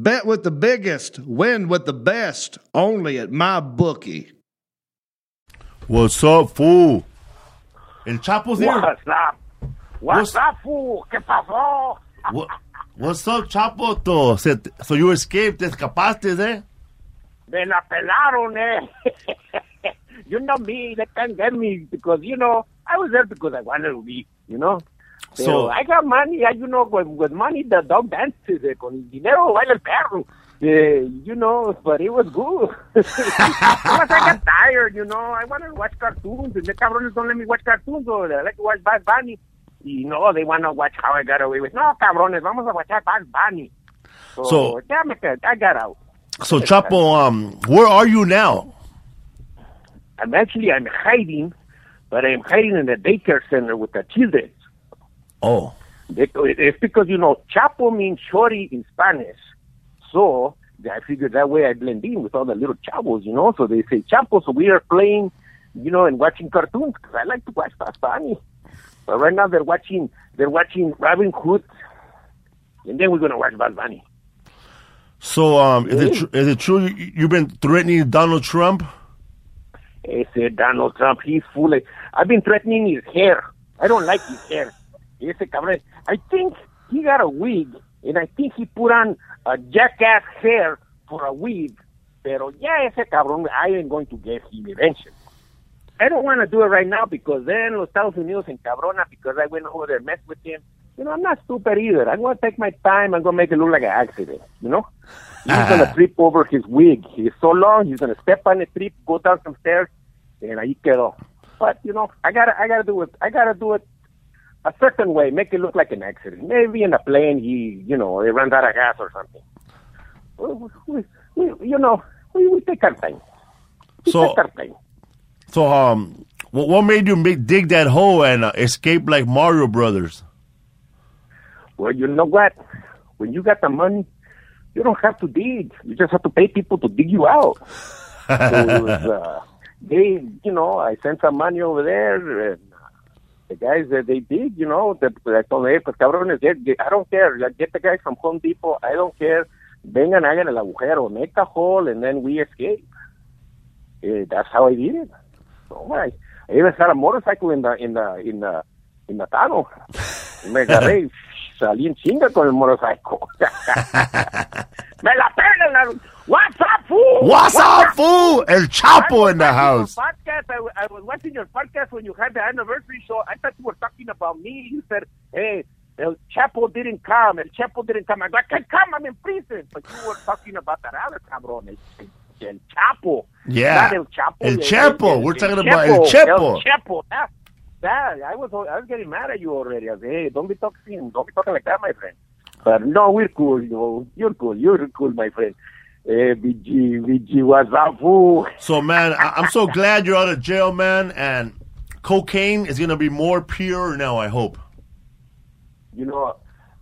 Bet with the biggest, win with the best, only at my bookie. What's up, fool? El Chapo's here. What's up? What's, What's- up, fool? ¿Qué pasó? What, what's up, Chapo? So you escaped, te escapaste, eh? Me la pelaron, eh? you know me, they can't get me because, you know, I was there because I wanted to be, you know? Pero So- I got money, I, you know, with, with money the dog dances, eh, con dinero baila el perro. Eh, you know, but it was good. Plus, I got tired, you know. I wanted to watch cartoons, and the cabrones don't let me watch cartoons, so I like to watch Bad Bunny. Y no, they want to watch How I Got Away with. No, cabrones, vamos a watch Bad Bunny. So, So- me quedé, I got out. So, Chapo, um, where are you now? I'm actually I'm hiding, but I'm hiding in the daycare center with the children. Oh. It's because you know Chapo means shorty in Spanish, so I figured that way I blend in with all the little chavos, you know. So they say Chapo, so we are playing, you know, and watching cartoons because I like to watch Bunny. But right now they're watching they're watching Robin Hood, and then we're gonna watch Bad Bunny. So, um, is it, tr- is it true you, you've been threatening Donald Trump? Ese Donald Trump, he's of- I've been threatening his hair. I don't like his hair. Ese cabrón. I think he got a wig, and I think he put on a jackass hair for a wig. Pero ya ese cabrón, I am going to get him eventually. I don't want to do it right now because then los Estados Unidos encabrona because I went over there and messed with him. You know, I'm not stupid either. I'm going to take my time. I'm going to make it look like an accident, you know? He's ah. going to trip over his wig. He's so long, he's going to step on the trip, go down some stairs, and ahí quedó. But, you know, I got to I gotta do it. I got to do it a certain way, make it look like an accident. Maybe in a plane, he, you know, he runs out of gas or something. We, we, we, you know, we, we take our time. We So- take our time. So, um, what, what made you make, dig that hole and uh, escape like Mario Brothers? Well, you know what? When you got the money, you don't have to dig. You just have to pay people to dig you out. so was, uh, they, you know, I sent some money over there, uh, the guys that they dig, you know, that I told them, hey, pues cabrones, get, get, I don't care. Get the guys from Home Depot. I don't care. Vengan, hagan el agujero, make a hole, and then we escape. Eh, that's how I did it. So I, I even had a motorcycle in the in the in the in the tunnel. Me agarré salí en chinga con el motorcycle. Me la pelan. la- What's up, fool? What's up, fool? El Chapo in the house. Podcast. I, I was watching your podcast when you had the anniversary show. I thought you were talking about me. You said, "Hey, El Chapo didn't come. El Chapo didn't come." I go, "I can come. I'm in prison." But you were talking about that other cabrón, El, el Chapo. Yeah. Not El Chapo. El Chapo. We're talking about El Chapo. El Chapo. That, that, I was, I was getting mad at you already. I was, hey, don't be talking, don't be talking like that, my friend. But no, we're cool. You know, you're cool. You're cool, my friend. Hey, BG, BG, what's up, fool? So, man, I- I'm so glad you're out of jail, man. And cocaine is going to be more pure now, I hope. You know,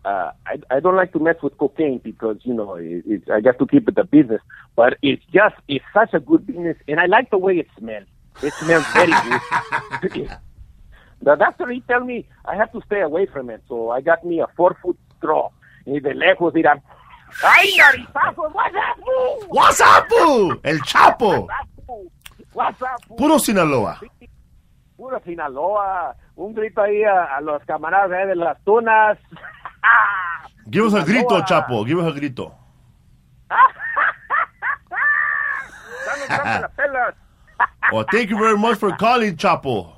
uh, I I don't like to mess with cocaine because you know it, it's I got to keep it a business. But it's just it's such a good business, and I like the way it smells. It smells very good. the doctor he tell me I have to stay away from it, so I got me a four foot straw. Y de lejos dirán, ¡ay, narizazo! What's up, fool? What's up, boo? El Chapo. What's up, fool? What's up, fool? Puro Sinaloa. Puro Sinaloa. Un grito ahí a, a los camaradas eh, de las tunas. Give us a grito. Chapo. Give us a grito. Dame dame las pelas. Well, thank you very much for calling, Chapo.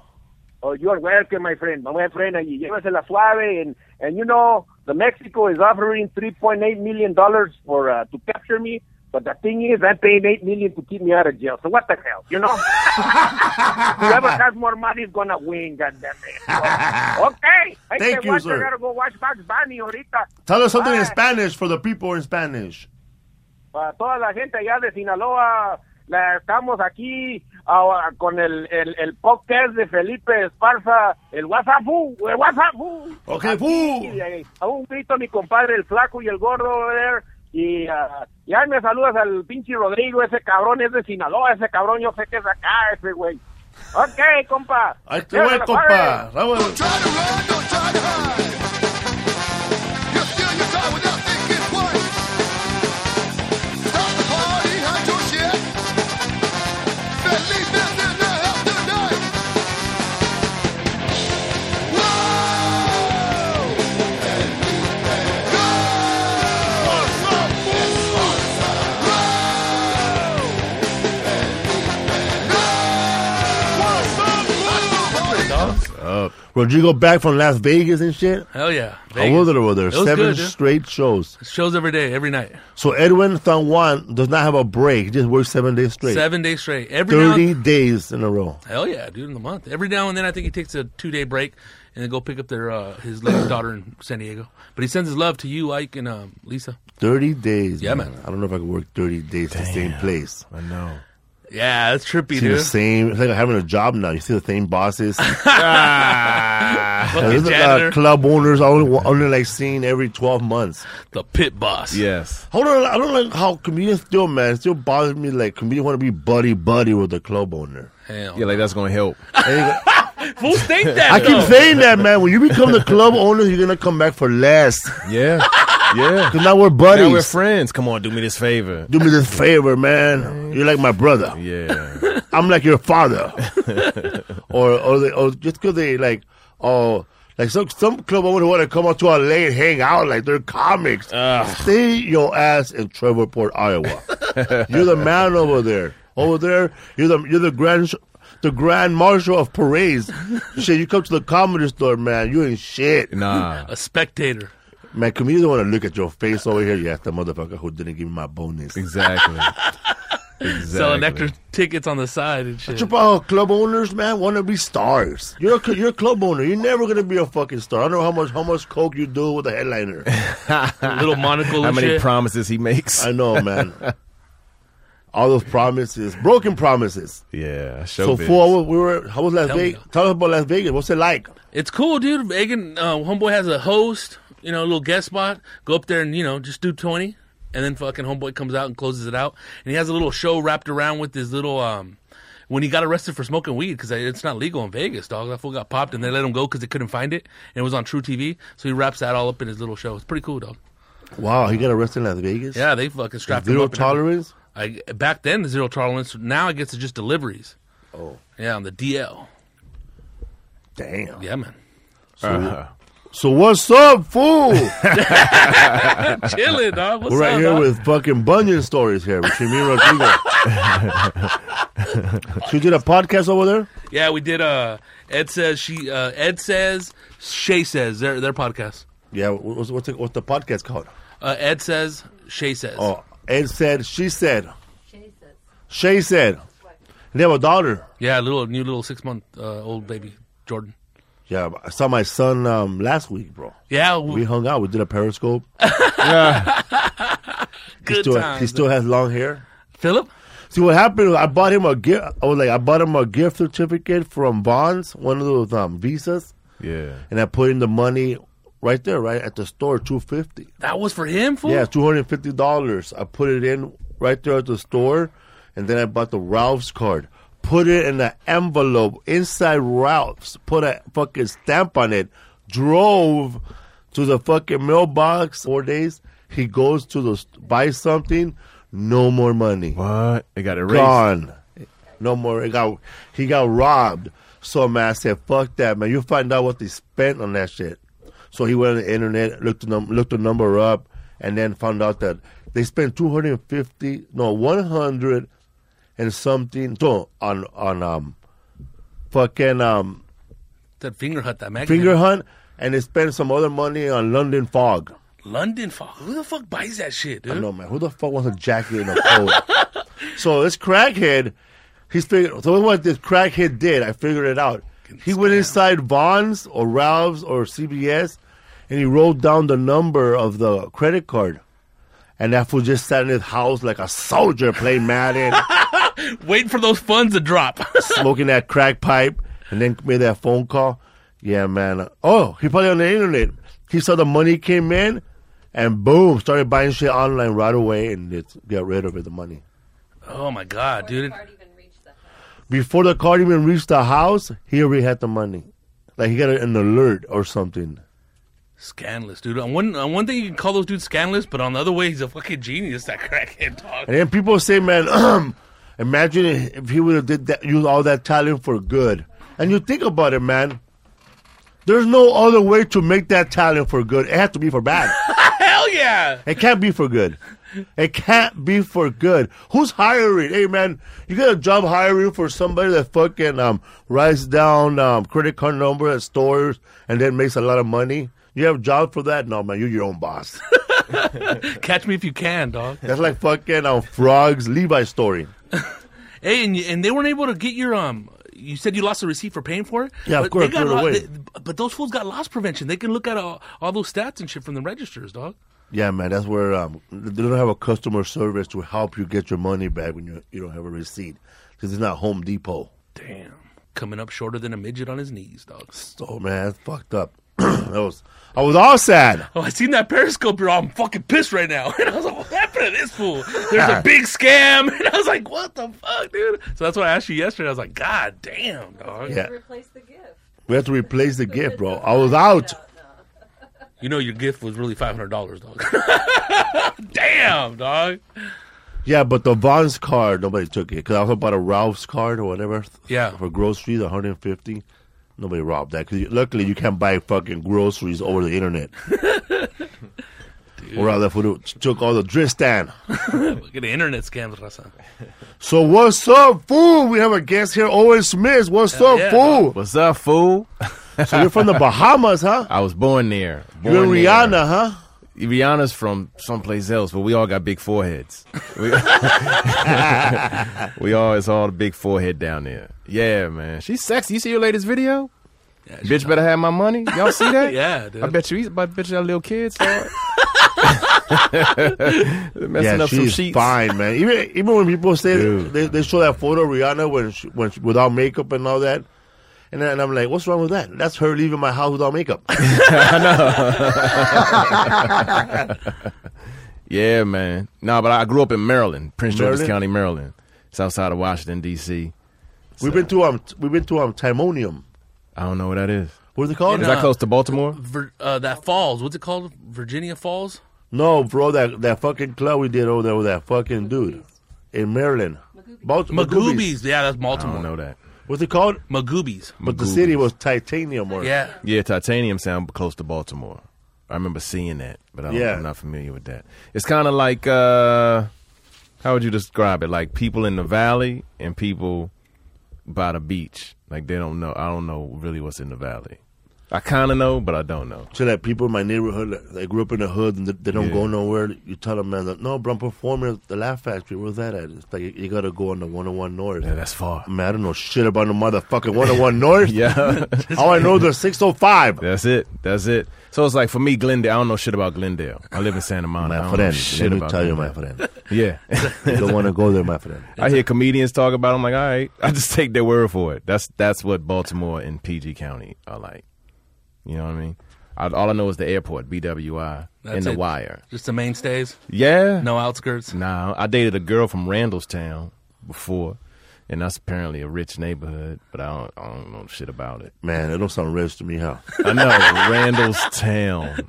Oh, you're welcome, my friend. My friend, y llévasela suave. And, and you know, the Mexico is offering $3.8 million for, uh, to capture me. But the thing is, I'm paying 8 million to keep me out of jail. So what the hell, you know? Whoever has more money is going to win, goddammit. okay. I Thank you, watch, sir. I got to go watch Bugs Bunny ahorita. Tell us something in Spanish for the people in Spanish. Para toda la gente allá de Sinaloa, la, estamos aquí con el, el, el podcast de Felipe Esparza, el WhatsApp, el WhatsApp. Ok, Aquí, fu. eh, A un grito mi compadre, el flaco y el gordo, there. Y ah, ya me saludas al pinche Rodrigo, ese cabrón es de Sinaloa, ese cabrón yo sé que es acá, ese güey. Ok, compa. Ahí te voy, compa. Vamos. Rodrigo back from Las Vegas and shit. Hell yeah. I was there over there. It was Seven good, dude. straight shows. Shows every day, every night. So Edwin San Juan does not have a break. He just works seven days straight. Seven days straight. Every now 30 and, days in a row. Hell yeah, dude, in the month. Every now and then I think he takes a two day break and then go pick up their uh, his latest daughter in San Diego. But he sends his love to you, Ike and um, Lisa. 30 days. Yeah, man. I don't know if I could work 30 days in the same place. I know. Yeah, that's trippy, See dude. the same. It's like having a job now. You see the same bosses. Ah. Fucking There's a lot of club owners only, only like seeing every 12 months. the pit boss. Yes. Hold on, I don't like how comedians still, man. It still bothers me like comedians want to be buddy buddy with the club owner. Hell. Yeah, like that's gonna help. Fools think that. I keep saying that, man. When you become the club owner, you're gonna come back for less. Yeah. Yeah. Cause now we're buddies. Now we're friends. Come on, do me this favor. Do me this favor, man. You're like my brother. Yeah. I'm like your father. or or they, or just because they like oh like some some club owner want to come out to LA and hang out like they're comics. Stay your ass in Trevorport, Iowa. you're the man over there. Over there, you're the you're the grand the grand marshal of parades. shit, you come to the comedy store, man. You ain't shit. Nah. A spectator. Man, comedians don't want to look at your face over here. You ask the motherfucker who didn't give me my bonus. Exactly. Exactly. Selling extra tickets on the side and shit. Trip club owners, man, want to be stars. You're a, you're a club owner. You're never gonna be a fucking star. I don't know how much how much coke you do with a headliner. Little monocle How and many shit. promises he makes? I know, man. All those promises, broken promises. yeah. So, Showbiz. for we were, how was Las Tell me. Vegas? Tell us about Las Vegas. What's it like? It's cool, dude. Megan, uh, Homeboy has a host, you know, a little guest spot. Go up there and, you know, just do 20. And then fucking Homeboy comes out and closes it out. And he has a little show wrapped around with his little, um, when he got arrested for smoking weed, because it's not legal in Vegas, dog. That fool got popped and they let him go because they couldn't find it. And it was on truTV. So he wraps that all up in his little show. It's pretty cool, dog. Wow, he got arrested in Las Vegas. Yeah, they fucking strapped him zero up. and everything. tolerance. I, back then, the zero tolerance. Now I guess it's just deliveries. Oh, Yeah, on the DL. damn. Yeah, man. Uh, So what's up, fool? Chilling, dog. What's We're right up, here dog? with fucking Bunyan stories here between me and Rodrigo. so you did a podcast over there? Yeah, we did. Uh, Ed says she. Uh, Ed says Shay says their their podcast. Yeah. What's what's the, what's the podcast called? Uh, Ed says Shay says. Oh, Ed said, she said, Shay said. They have a daughter. Yeah, a little new little six month uh, old baby Jordan. Yeah, I saw my son um, last week, bro. Yeah, We we, hung out. We did a Periscope. good He still, times. he still has long hair. Philip. See what happened? I bought him a gift. I was like, I bought him a gift certificate from Vons, one of those um, visas, yeah. and I put in the money right there, right at the store, two fifty. That was for him, fool. Yeah, two hundred fifty dollars. I put it in right there at the store, and then I bought the Ralph's card. Put it in an envelope inside Ralph's. Put a fucking stamp on it. Drove to the fucking mailbox. Four days. He goes to the buy something. No more money. What? They got erased. Gone. No more. It got he got robbed. So man, I said, "Fuck that, man! You find out what they spent on that shit." So he went on the internet, looked the num- looked the number up, and then found out that they spent two hundred and fifty, no, one hundred and something so, on on um, fucking um, That Fingerhut, that magazine. Fingerhut, and they spent some other money on London fog. London fog. Who the fuck buys that shit, dude? I know, man. Who the fuck wants a jacket and a coat? so this crackhead, he's figured. So what this crackhead did, I figured it out. He went inside Vons or Ralph's or CVS, and he wrote down the number of the credit card. And that fool just sat in his house like a soldier playing Madden, Waiting for those funds to drop. smoking that crack pipe, and then made that phone call. Yeah, man. Oh, he probably on the internet. He saw the money came in, and boom, started buying shit online right away, and it got rid of it, the money. oh my god, dude. Card even reached the house. Before the card even reached the house, he already had the money. Like he got an alert or something. Scandalous, dude. On one on one thing you can call those dudes scandalous, but on the other way he's a fucking genius. That crackhead dog. And then people say, man, imagine if he would have did that, used all that talent for good. And you think about it, man. There's no other way to make that talent for good. It has to be for bad. Hell yeah. It can't be for good. It can't be for good. Who's hiring? Hey man, you got a job hiring for somebody that fucking um writes down um credit card number at stores and then makes a lot of money. You have a job for that? No man, you're your own boss. Catch me if you can, dog. That's like fucking um frogs Levi story. Hey, and, and they weren't able to get your um. You said you lost a receipt for paying for it. Yeah, of course, They got lo- away. they- but those fools got loss prevention. They can look at all, all those stats and shit from the registers, dog. Yeah, man, that's where um they don't have a customer service to help you get your money back when you you don't have a receipt because it's not Home Depot. Damn, coming up shorter than a midget on his knees, dog. So man, that's fucked up. that was I was all sad. Oh, I seen that Periscope, bro. I'm fucking pissed right now. And I was like, what happened to this fool? There's a ah. big scam. And I was like, what the fuck, dude? So that's why I asked you yesterday. I was like, God damn, dog. Yeah. Replace the gift. We have to replace the gift, bro. I was out. You know your gift was really $500, dog. damn, dog. Yeah, but the Vons card, nobody took it. Because I was about a Ralph's card or whatever. Yeah. For groceries, 150 Nobody robbed that. Because luckily you can't buy fucking groceries over the internet. or rather, for took all the Dristan. Look at the internet scams, Raza. So what's up, fool? We have a guest here, Owen Smith. What's up, yeah, fool? What's up, fool? So you're from the Bahamas, huh? I was born there. Born You're there. Rihanna, huh? Rihanna's from someplace else, but we all got big foreheads. We, we all, it's all the big forehead down there. Yeah, man. She's sexy. You see your latest video? Bitch better have my money. Y'all see that? Yeah, dude. I bet you, I bet you that little kid saw it. Messing Yeah, up some she's sheets. fine, man. Even even when people say they, they show that photo of Rihanna when she, when she, without makeup and all that, and then I'm like, what's wrong with that? That's her leaving my house without makeup. I know. yeah, man. No, but I grew up in Maryland, Prince George's County, Maryland, south side of Washington D.C. we've been to um we've been to um Timonium. I don't know what that is. What's it called? Is Yeah. that close to Baltimore? Vir- uh, that falls. What's it called? Virginia Falls? No, bro, that that fucking club we did over there with that fucking dude in Maryland. Baltimore. Magooby's. Yeah, that's I Baltimore. don't know that. What's it called? Magooby's. But the Magooby's. city was Timonium or Yeah. Yeah, Timonium sound close to Baltimore. I remember seeing that, but I don't, Yeah. I'm not familiar with that. It's kind of like uh, how would you describe it? Like people in the valley and people by the beach. Like they don't know. I don't know really what's in the valley. I kind of know, but I don't know. So that people in my neighborhood, they grew up in the hood and they, don't Yeah. go nowhere. You tell them, man, that, no, bro, I'm performing at the Laugh Factory. Where's that at? It's like you, you got to go on the 101 North. Yeah, that's far. Man, I don't know shit about the motherfucking 101 North. Yeah, All I know is the 605. that's it. That's it. So it's like for me, Glendale. I don't know shit about Glendale. I live in Santa Monica. I My friend, shit let me tell you, my friend. Yeah. You don't want to go there, my friend. I hear comedians talk about. It, I'm like, all right, I just take their word for it. That's that's what Baltimore and PG County are like. You know what I mean? I, all I know is the airport, BWI, That's and the it. wire. Just the mainstays. Yeah. No outskirts. Nah, I dated a girl from Randallstown before, and that's apparently a rich neighborhood, but I don't, I don't know shit about it. Man, it don't sound rich to me, huh? I know Randallstown.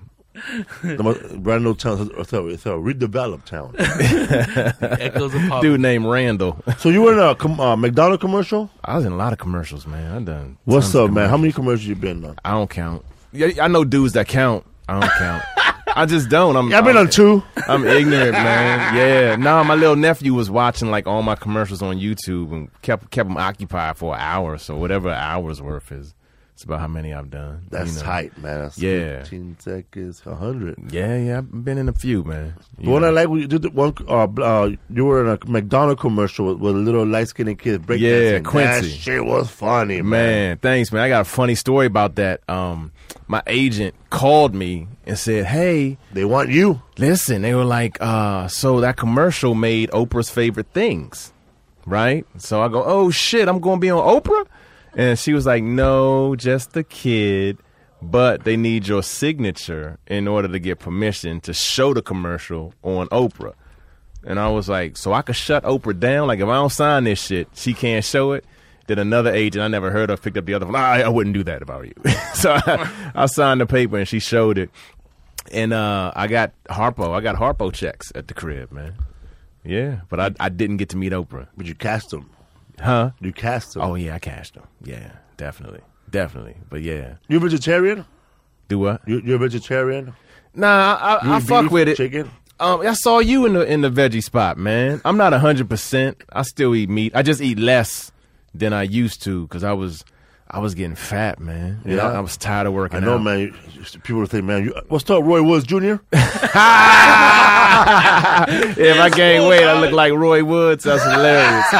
The mo- brand new town, it's a, it's a redeveloped town. Echoes of pop. Dude named Randall. so you were in a com- uh, McDonald commercial? I was in a lot of commercials, man. I done. What's up, man? How many commercials you been on? I don't count. Yeah, I know dudes that count. I don't count. I just don't. I'm. Yeah, I've been I'm, on two. I'm ignorant, man. Yeah. Nah, my little nephew was watching like all my commercials on YouTube and kept kept him occupied for an hour. So whatever an hour's worth is, it's about how many I've done. That's you know. tight, man. That's Yeah. 15 seconds, 100. Yeah, yeah. I've been in a few, man. The one I like, when you did the one, uh, uh, you were in a McDonald commercial with, with a little light skinned kid breakdancing. Yeah, Quincy. That shit was funny, man. Man, thanks, man. I got a funny story about that. Um, my agent called me and said, "Hey, They want you. listen." They were like, "Uh, so that commercial made Oprah's favorite things, right?" So I go, "Oh shit, I'm going to be on Oprah," and she was like, "No, just the kid." But they need your signature in order to get permission to show the commercial on Oprah. And I was like, so I could shut Oprah down? Like, if I don't sign this shit, she can't show it? Then another agent I never heard of picked up the other one. I, I wouldn't do that if I were you. so I, I signed the paper and she showed it. And uh, I got Harpo. I got Harpo checks at the crib, man. Yeah, but I, I didn't get to meet Oprah. But you cast them. Huh? You cast them. Oh, yeah, I cashed them. Yeah, definitely. Definitely. But yeah. You vegetarian? Do what? You, you're a vegetarian? Nah, I, I, I fuck with it. Chicken? Um, I saw you in the in the veggie spot, man. I'm not hundred percent. I still eat meat. I just eat less than I used to because I was I was getting fat, man. Yeah. I, I was tired of working. I know, out. man. People would think, man, you, what's up, Roy Woods Jr.? if I gain weight, I look like Roy Woods. That's hilarious.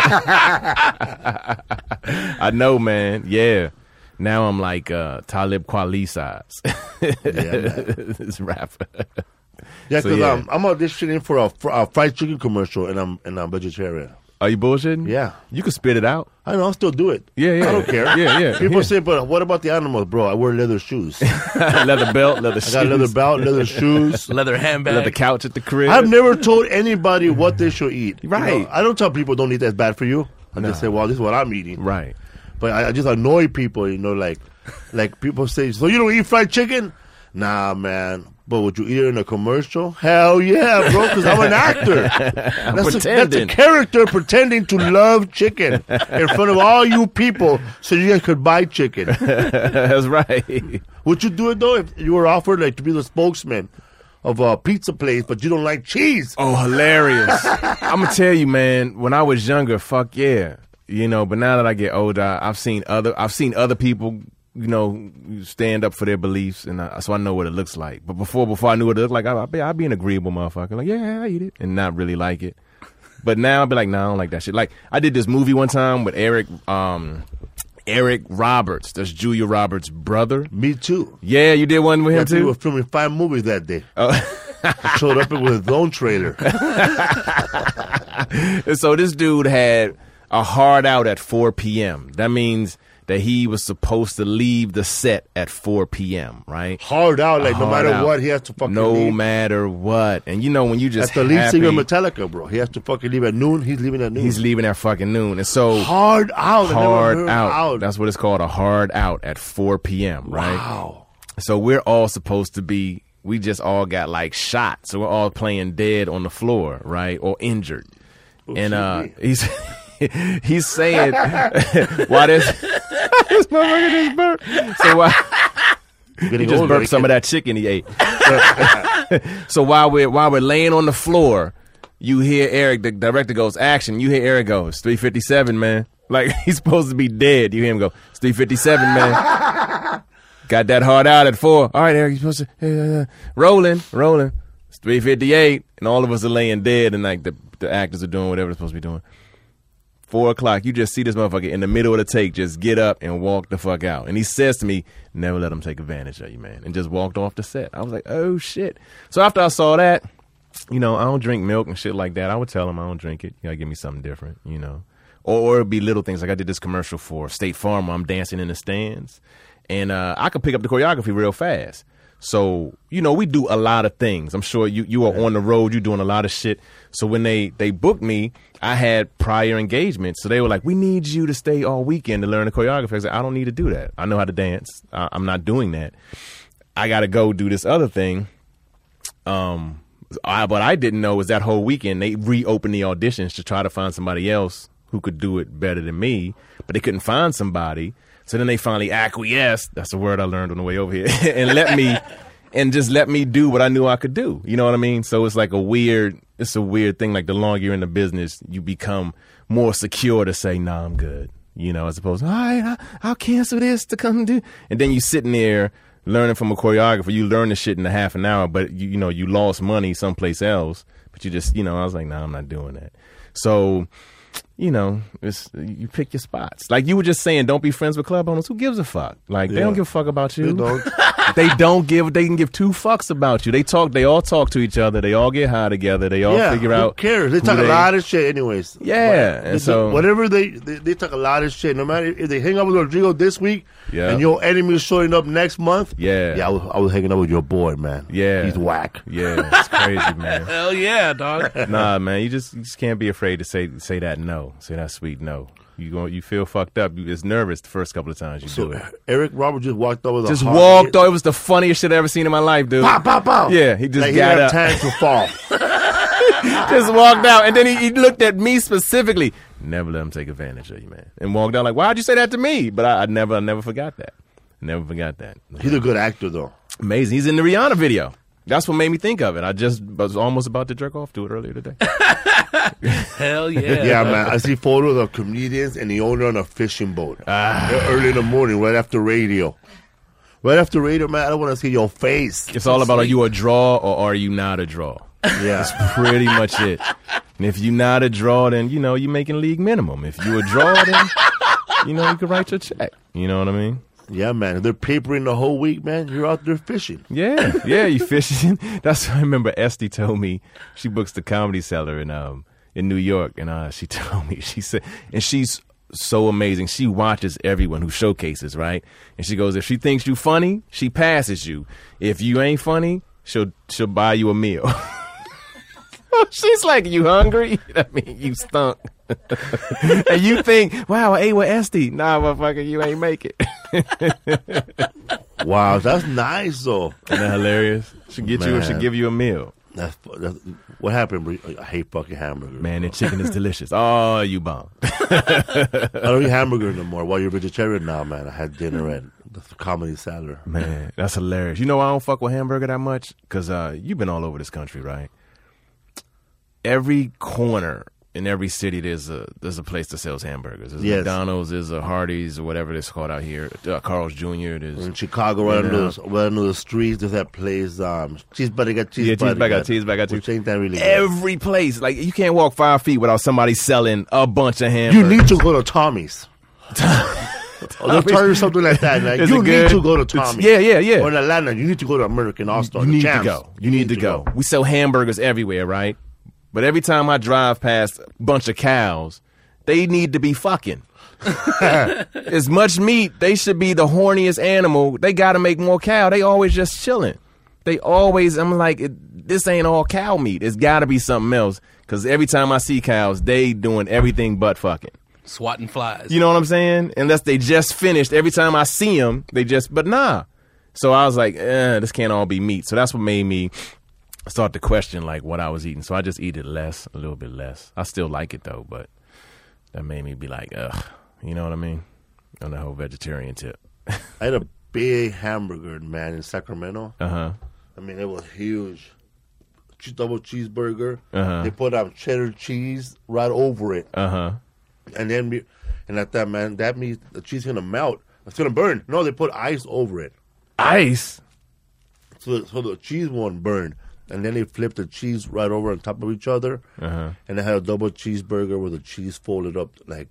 I know, man. Yeah. Now I'm like uh, Talib Kweli size. man. this rapper. Yeah, So, because yeah. um, I'm auditioning for a, fr- a fried chicken commercial, and I'm and I'm vegetarian. Are you bullshitting? Yeah. You can spit it out. I know, I'll still do it. Yeah, yeah. I don't care. Yeah, yeah. People yeah. say, but what about the animals, bro? I wear leather shoes. Leather belt, leather shoes. I got leather belt, leather shoes. Leather handbag. leather couch at the crib. I've never told anybody what they should eat. You know, Right. I don't tell people don't eat that's bad for you. I just say, well, this is what I'm eating. Right. But I, I just annoy people, you know, like like people say, so you don't eat fried chicken? Nah, man. But would you eat it in a commercial? Hell yeah, bro, because I'm an actor. that's, a, that's a character pretending to love chicken in front of all you people so you guys could buy chicken. That's right. Would you do it, though, if you were offered like to be the spokesman of a pizza place, but you don't like cheese? Oh, hilarious. I'm gonna tell you, man, when I was younger, fuck yeah. You know, but now that I get older, I've seen other I've seen other people, you know, stand up for their beliefs and I, so I know what it looks like. But before before I knew what it looked like, I'd, be, I'd be an agreeable motherfucker. Like, yeah, I eat it and not really like it. But now I'd be like, no, I don't like that shit. Like I did this movie one time with Eric um Eric Roberts. That's Julia Roberts' brother. Me too. Yeah, you did one with him I think we were filming five movies that day. Oh. Showed up with his own trailer. And so this dude had a hard out at 4 p.m. That means that he was supposed to leave the set at 4 p.m. Right? Hard out, like no matter out. what, he has to fucking no leave. matter what. And you know when you just That's the lead singer of Metallica, bro. He has to fucking leave at noon. He's leaving at noon. he's leaving at fucking noon. And so hard out. Hard heard out. That's what it's called, a hard out at 4 p.m. Right? wow. So we're all supposed to be. We just all got like shot. So we're all playing dead on the floor, right, or injured. and uh, he's he's saying why this this motherfucker just burped. So why he just burped some of that chicken he ate. so while we're while we're laying on the floor, you hear Eric. The director goes action. You hear Eric go. It's three fifty seven, man. Like he's supposed to be dead. You hear him go. It's three fifty seven, man. Got that hard out at four. All right, Eric, you're supposed to uh, rolling, rolling. It's three fifty eight, and all of us are laying dead, and like the the actors are doing whatever they're supposed to be doing. Four o'clock, you just see this motherfucker in the middle of the take just get up and walk the fuck out. And he says to me, Never let him take advantage of you, man. And just walked off the set. I was like, Oh shit. So after I saw that, you know, I don't drink milk and shit like that. I would tell him I don't drink it. You gotta give me something different, you know. Or, or it'd be little things like I did this commercial for State Farm where I'm dancing in the stands. And uh, I could pick up the choreography real fast. So you know, we do a lot of things. I'm sure you you are on the road. You're doing a lot of shit. So when they they booked me, I had prior engagements. So they were like, "We need you to stay all weekend to learn the choreography." I said, "I don't need to do that. I know how to dance. I, I'm not doing that. I got to go do this other thing." Um, I, what I didn't know was that whole weekend they reopened the auditions to try to find somebody else who could do it better than me, but they couldn't find somebody. So then they finally acquiesced. That's a word I learned on the way over here, and let me, and just let me do what I knew I could do. You know what I mean? So it's like a weird, it's a weird thing. Like the longer you're in the business, you become more secure to say, "Nah, I'm good." You know, as opposed, to, all right, I, I'll cancel this to come do, and then you sitting there learning from a choreographer. You learn the shit in a half an hour, but you, you know you lost money someplace else. But you just, you know, I was like, nah, I'm not doing that. So you know, it's you pick your spots. Like you were just saying, don't be friends with club owners. Who gives a fuck? Like they don't give a fuck about you. They don't. They don't give. They can give two fucks about you. They talk. They all talk to each other. They all get high together. They all yeah, figure who out. cares? They who talk a lot of shit, anyways. Yeah, But and they- so- whatever they, they they talk a lot of shit. No matter if they hang out with Rodrigo this week, Yeah. and your enemy is showing up next month. Yeah. yeah, I was, I was hanging out with your boy, man. Yeah. he's whack. Yeah, it's crazy, man. Hell yeah, dog. Nah, man, you just you just can't be afraid to say say that no, say that sweet no. You go, you feel fucked up. You just nervous the first couple of times you So do it. Eric Robert just walked over. Just walked. though. It was the funniest shit I ever seen in my life, dude. Pow, pow, pow. Yeah, he just like, got he up. time to fall. just walked out, and then he, he looked at me specifically. Never let him take advantage of you, man. And walked out like, why'd you say that to me? But I, I never, I never forgot that. Never forgot that. He's a good actor, though. Amazing. He's in the Rihanna video. That's what made me think of it. I just was almost about to jerk off to it earlier today. Hell yeah. Yeah, man. I see photos of comedians and the owner on a fishing boat Ah. early in the morning, right after radio. Right after radio, man. I don't want to see your face. It's all about are you a draw or are you not a draw? Yeah. That's pretty much it. And if you're not a draw, then you know you're making league minimum. If you're a draw, then you know you can write your check. You know what I mean? Yeah, man. They're papering the whole week, man, you're out there fishing. Yeah, yeah, you fishing. That's what I remember. Estee told me she books the Comedy Cellar in um in New York, and uh, she told me she said, and she's so amazing. She watches everyone who showcases, right? And she goes, if she thinks you funny, she passes you. If you ain't funny, she'll she'll buy you a meal. She's like, you hungry? I mean, you stunk. and you think, wow, I ate with Estee. Nah, motherfucker, you ain't make it. Wow, that's nice, though. Isn't that hilarious? She get you, or she give you a meal. That's, that's what happened. I hate fucking hamburgers. Man, the chicken is delicious. Oh, you bomb. I don't eat hamburger no more. While you're vegetarian now, man, I had dinner at the comedy cellar. Man, that's hilarious. You know I don't fuck with hamburger that much? Because uh, you've been all over this country, right? Every corner in every city, there's a there's a place that sells hamburgers. There's Yes. McDonald's, there's a Hardee's, or whatever it's called out here. Uh, Carl's Jr. There's In Chicago, right You under, the, right under the streets, there's that place, um, cheeseburger, got cheeseburger. Yeah, cheeseburger, cheeseburger, Which ain't that really good. every place. Like you can't walk five feet without somebody selling a bunch of hamburgers. You need to go to Tommy's. I'll tell you something like that. Like, you need to go to Tommy's. yeah, yeah, yeah. Or in Atlanta, you need to go to American All Star. You need to go. You need, to, go. We sell hamburgers everywhere, right? But every time I drive past a bunch of cows, they need to be fucking. as much meat, they should be the horniest animal. They got to make more cow. They always just chilling. They always, I'm like, it, this ain't all cow meat. It's got to be something else. Because every time I see cows, they doing everything but fucking. Swatting flies. You know what I'm saying? Unless they just finished. Every time I see them, they just, but nah. So I was like, eh, this can't all be meat. So that's what made me start to question like what I was eating. So I just eat it less, a little bit less. I still like it though, but that made me be like, ugh. You know what I mean? On the whole vegetarian tip. I had a big hamburger, man, in Sacramento. Uh huh. I mean, it was huge. Che- Double cheeseburger. Uh-huh. They put um, cheddar cheese right over it. Uh huh. And then, we- and I thought, man, that means the cheese gonna melt. It's gonna burn. No, they put ice over it. Ice. So, so the cheese won't burn. And then they flipped the cheese right over on top of each other. Uh-huh. And I had a double cheeseburger with the cheese folded up like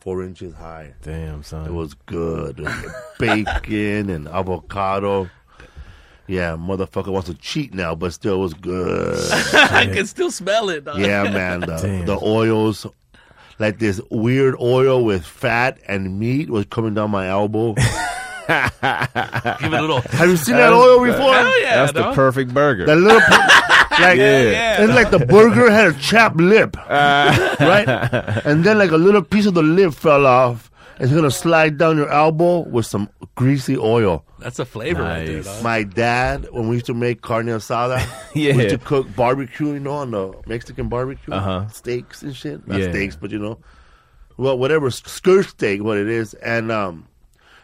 four inches high. Damn, son. It was good. Bacon and avocado. Yeah, motherfucker wants to cheat now, but still it was good. I can still smell it. Dog. Yeah, man. The, the oils, like this weird oil with fat and meat was coming down my elbow. Give it a little. Have you seen that oil before? Hell yeah, That's the dog. perfect burger. That little, like, Yeah. it's like the burger had a chapped lip, right? And then like a little piece of the lip fell off. It's gonna slide down your elbow with some greasy oil. That's a flavor right there, dog. My dad, when we used to make carne asada, Yeah. we used to cook barbecue, you know, on the Mexican barbecue, Uh-huh. steaks and shit. Not Yeah. steaks, but you know, well, whatever skirt steak, what it is. And um,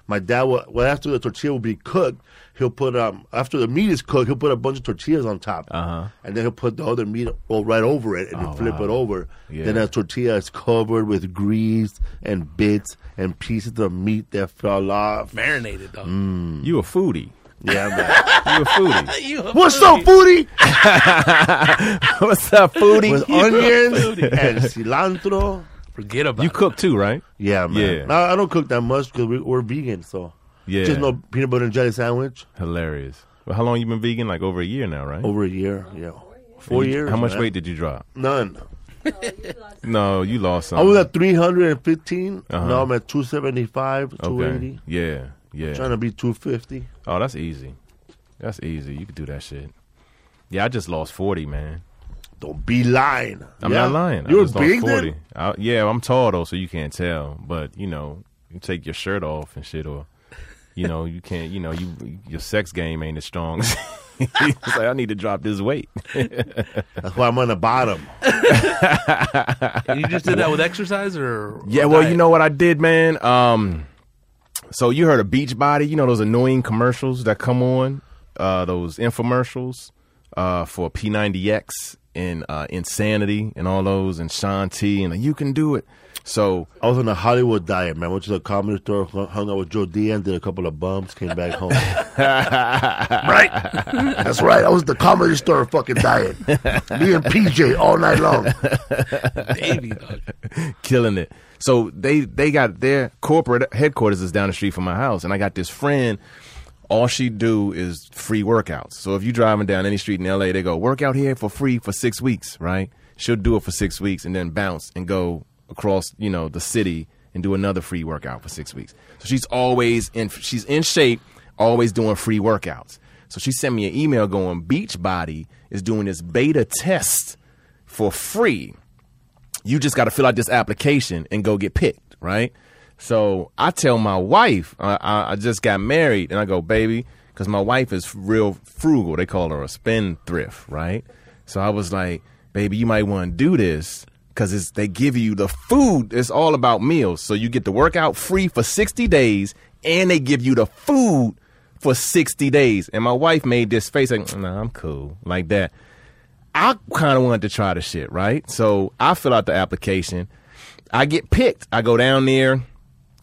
my dad, will, well, after the tortilla will be cooked, he'll put um after the meat is cooked, he'll put a bunch of tortillas on top, Uh-huh. and then he'll put the other meat roll right over it, and Oh, flip wow. it over. Yeah. Then that tortilla is covered with grease and bits and pieces of meat that fell off. Marinated, dog. Mm. You a foodie. Yeah, man. You a foodie. You a What's up, foodie? What's up, foodie? with onions and cilantro. Forget about it. you it. cook too, right? Yeah, man. Yeah. No, I don't cook that much because we, we're vegan, so Yeah. just no peanut butter and jelly sandwich. Hilarious. Well, how long you been vegan? Like over a year now, right? Over a year, yeah, four You- years. How much man. weight did you drop? None. No, you lost some. I was at three hundred and fifteen. Uh-huh. Now I'm at two seventy five, two eighty. Okay. Yeah, yeah. Trying to be two fifty. Oh, that's easy. That's easy. You could do that shit. Yeah, I just lost forty, man. Don't be lying. I'm Yeah? not lying. I You're just big forty. then? I, yeah, I'm tall though, so you can't tell. But you know, you take your shirt off and shit, or you know, you can't. You know, you your sex game ain't as strong. it's like I need to drop this weight. That's why I'm on the bottom. You just did that with exercise or? Yeah, or well, diet? you know what I did, man. Um, so you heard of Beachbody? You know those annoying commercials that come on, uh, those infomercials uh, for P90X and uh, Insanity and all those and Shaun T and you can do it. So I was on a Hollywood diet, man. Went to the comedy store, hung hung out with Joe Diaz, did a couple of bumps, came back home. right? That's right. I was the comedy store fucking diet. Me and PJ all night long. Davey, dog. killing it. So they they got their corporate headquarters is down the street from my house, and I got this friend. All she do is free workouts. So if you driving down any street in LA, they go work out here for free for six weeks, right? She'll do it for six weeks and then bounce and go across, you know, the city and do another free workout for six weeks. So she's always in. She's in shape, always doing free workouts. So she sent me an email going, Beachbody is doing this beta test for free you just got to fill out this application and go get picked, right? So I tell my wife, I, I, just got married, and I go, baby, because my wife is real frugal. They call her a spendthrift, right? So I was like, baby, you might want to do this because they give you the food. It's all about meals. So you get the workout free for 60 days, and they give you the food for 60 days. And my wife made this face like, nah, I'm cool, like that. I kind of wanted to try the shit, right? So I fill out the application. I get picked. I go down there.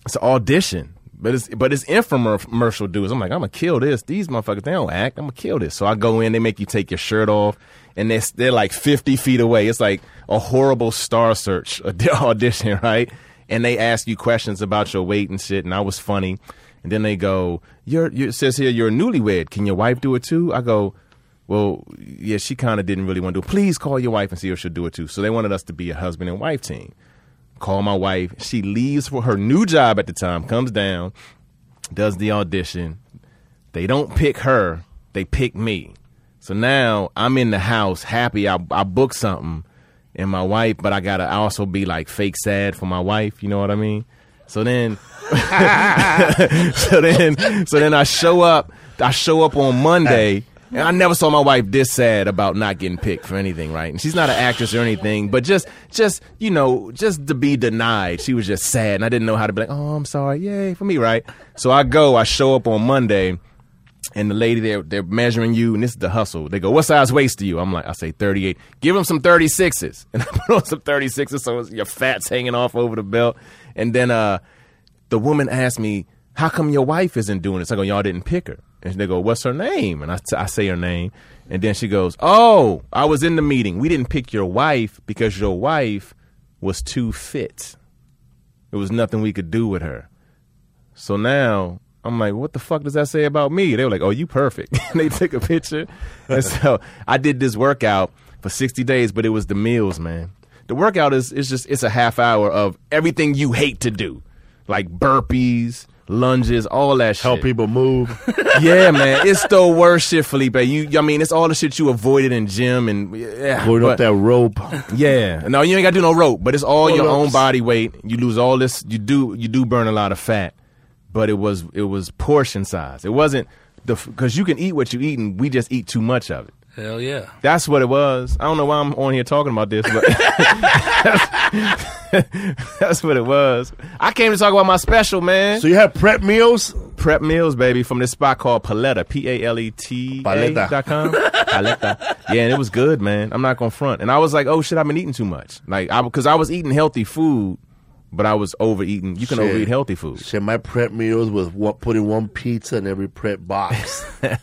It's an audition, but it's but it's infomercial dudes. I'm like, I'm gonna kill this. These motherfuckers, they don't act. I'm gonna kill this. So I go in. They make you take your shirt off, and they're they're like 50 feet away. It's like a horrible Star Search audition, right? And they ask you questions about your weight and shit. And I was funny. And then they go, "You're you it says here you're a newlywed. Can your wife do it too?" I go, well, yeah, she kind of didn't really want to do it. Please call your wife and see if she'll do it too. So they wanted us to be a husband and wife team. Call my wife. She leaves for her new job at the time, comes down, does the audition. They don't pick her, they pick me. So now I'm in the house happy. I, I booked something and my wife, but I got to also be like fake sad for my wife. You know what I mean? So then, so then, so then I show up. I show up on Monday, and I never saw my wife this sad about not getting picked for anything, right? And she's not an actress or anything, but just, just you know, just to be denied, she was just sad, and I didn't know how to be like, oh, I'm sorry, yay for me, right? So I go, I show up on Monday. And the lady they're they're measuring you, and this is the hustle. They go, "What size waist do you?" I'm like, "I say 38." Give them some 36s, and I put on some 36s, so your fat's hanging off over the belt. And then uh, the woman asked me, "How come your wife isn't doing this?" I go, "Y'all didn't pick her." And they go, "What's her name?" And I, t- I say her name, and then she goes, "Oh, I was in the meeting. We didn't pick your wife because your wife was too fit. There was nothing we could do with her." So now I'm like, what the fuck does that say about me? They were like, oh, you perfect. and they took a picture. And so I did this workout for 60 days, but it was the meals, man. The workout is, is just, it's a half hour of everything you hate to do, like burpees, lunges, all that shit. Help people move. Yeah, man, it's the worst shit, Felipe. You, I mean, it's all the shit you avoided in gym and yeah, Going up that rope. yeah. No, you ain't got to do no rope, but it's all your Pull-ups. own body weight. You lose all this. You do you do burn a lot of fat, but it was it was portion size. It wasn't the because you can eat what you eat, and we just eat too much of it. Hell yeah. That's what it was. I don't know why I'm on here talking about this, but that's what it was. I came to talk about my special, man. So you have prep meals? Prep meals, baby, from this spot called Paleta, P A L E T A Paleta. dot com. Paleta. Yeah, and it was good, man. I'm not gonna front. And I was like, oh shit, I've been eating too much. Like, I because I was eating healthy food, but I was overeating. You can Shit. overeat healthy food. Shit, my prep meals was one, putting one pizza in every prep box. and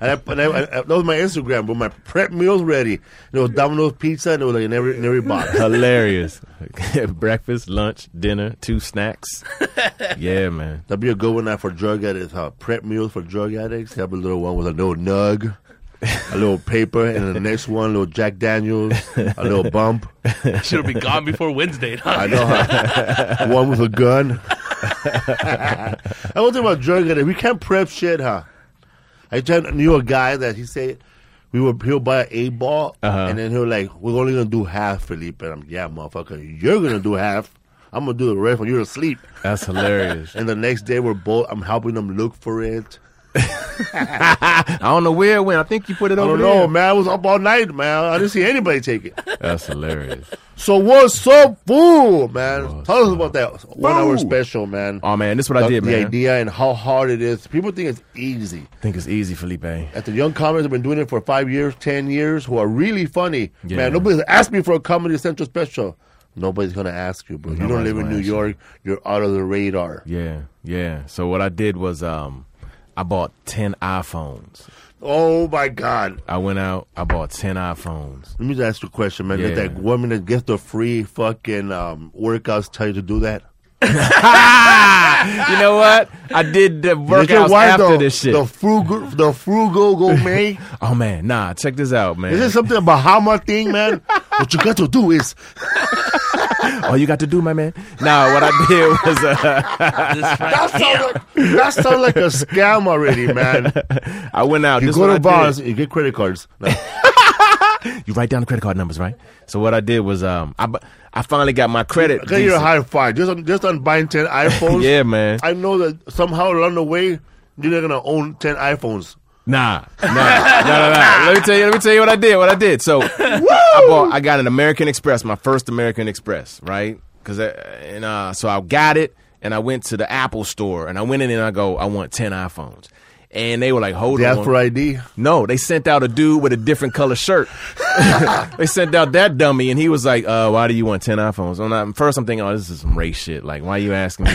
I, and I, I, that was my Instagram, but my prep meals ready. There was Domino's pizza, and it was like in every in every box. Hilarious. Breakfast, lunch, dinner, two snacks. Yeah, man. That'd be a good one now for drug addicts. Huh? Prep meals for drug addicts. Have a little one with a little nug, a little paper, and the next one, a little Jack Daniels, a little bump. Should been gone before Wednesday. I know. Huh? one with a gun. I was thinking about drug addicts. We can't prep shit, huh? I knew a guy that he said we were he'll buy an eight ball Uh-huh. and then he'll like we're only gonna do half, Felipe. And I'm yeah, motherfucker, you're gonna do half. I'm gonna do the rest when you're asleep. That's hilarious. And the next day we're both. I'm helping them look for it. I don't know where it went. I think you put it on. I over don't know, there. man. I was up all night, man. I didn't see anybody take it. That's hilarious. So what's up, fool, man? Tell us about that one hour special, man. Oh man, this is what I the, did, the man. idea and how hard it is. People think it's easy. I think it's easy, Felipe. At the young comics have been doing it for five years, ten years, who are really funny. Yeah. Man, nobody's asked me for a Comedy Central special. Nobody's gonna ask you, bro. You don't live in New ask you. York. You're out of the radar. Yeah, yeah. So what I did was um I bought 10 iPhones. Oh my God. I went out, I bought 10 iPhones. Let me just ask you a question, man. Did that woman that gets the free fucking um, workouts tell you to do that? you know what? I did the Did workouts after the, this shit. The frugal, the frugal gourmet. oh man, nah, check this out, man. Is this something a Bahama thing, man? what you got to do is All you got to do, my man. Nah, what I did was uh, that sounds like that sounds like a scam already, man. I went out. You this go to I did. bars, you get credit cards. No. You write down the credit card numbers, right? So what I did was um I bu- I finally got my credit. Get your high five just on just on buying ten iPhones. Yeah, man. I know that somehow along the way you're not gonna own ten iPhones. Nah, nah, nah, nah, nah. Let me tell you. Let me tell you what I did. What I did. So I bought. I got an American Express, my first American Express, right? Because and uh, so I got it, and I went to the Apple store, and I went in and I go, I want ten iPhones, and they were like, hold They on. for ID. No, they sent out a dude with a different color shirt. they sent out that dummy, and he was like, uh, "Why do you want ten iPhones?" First, I'm thinking, "Oh, this is some race shit. Like, why are you asking me?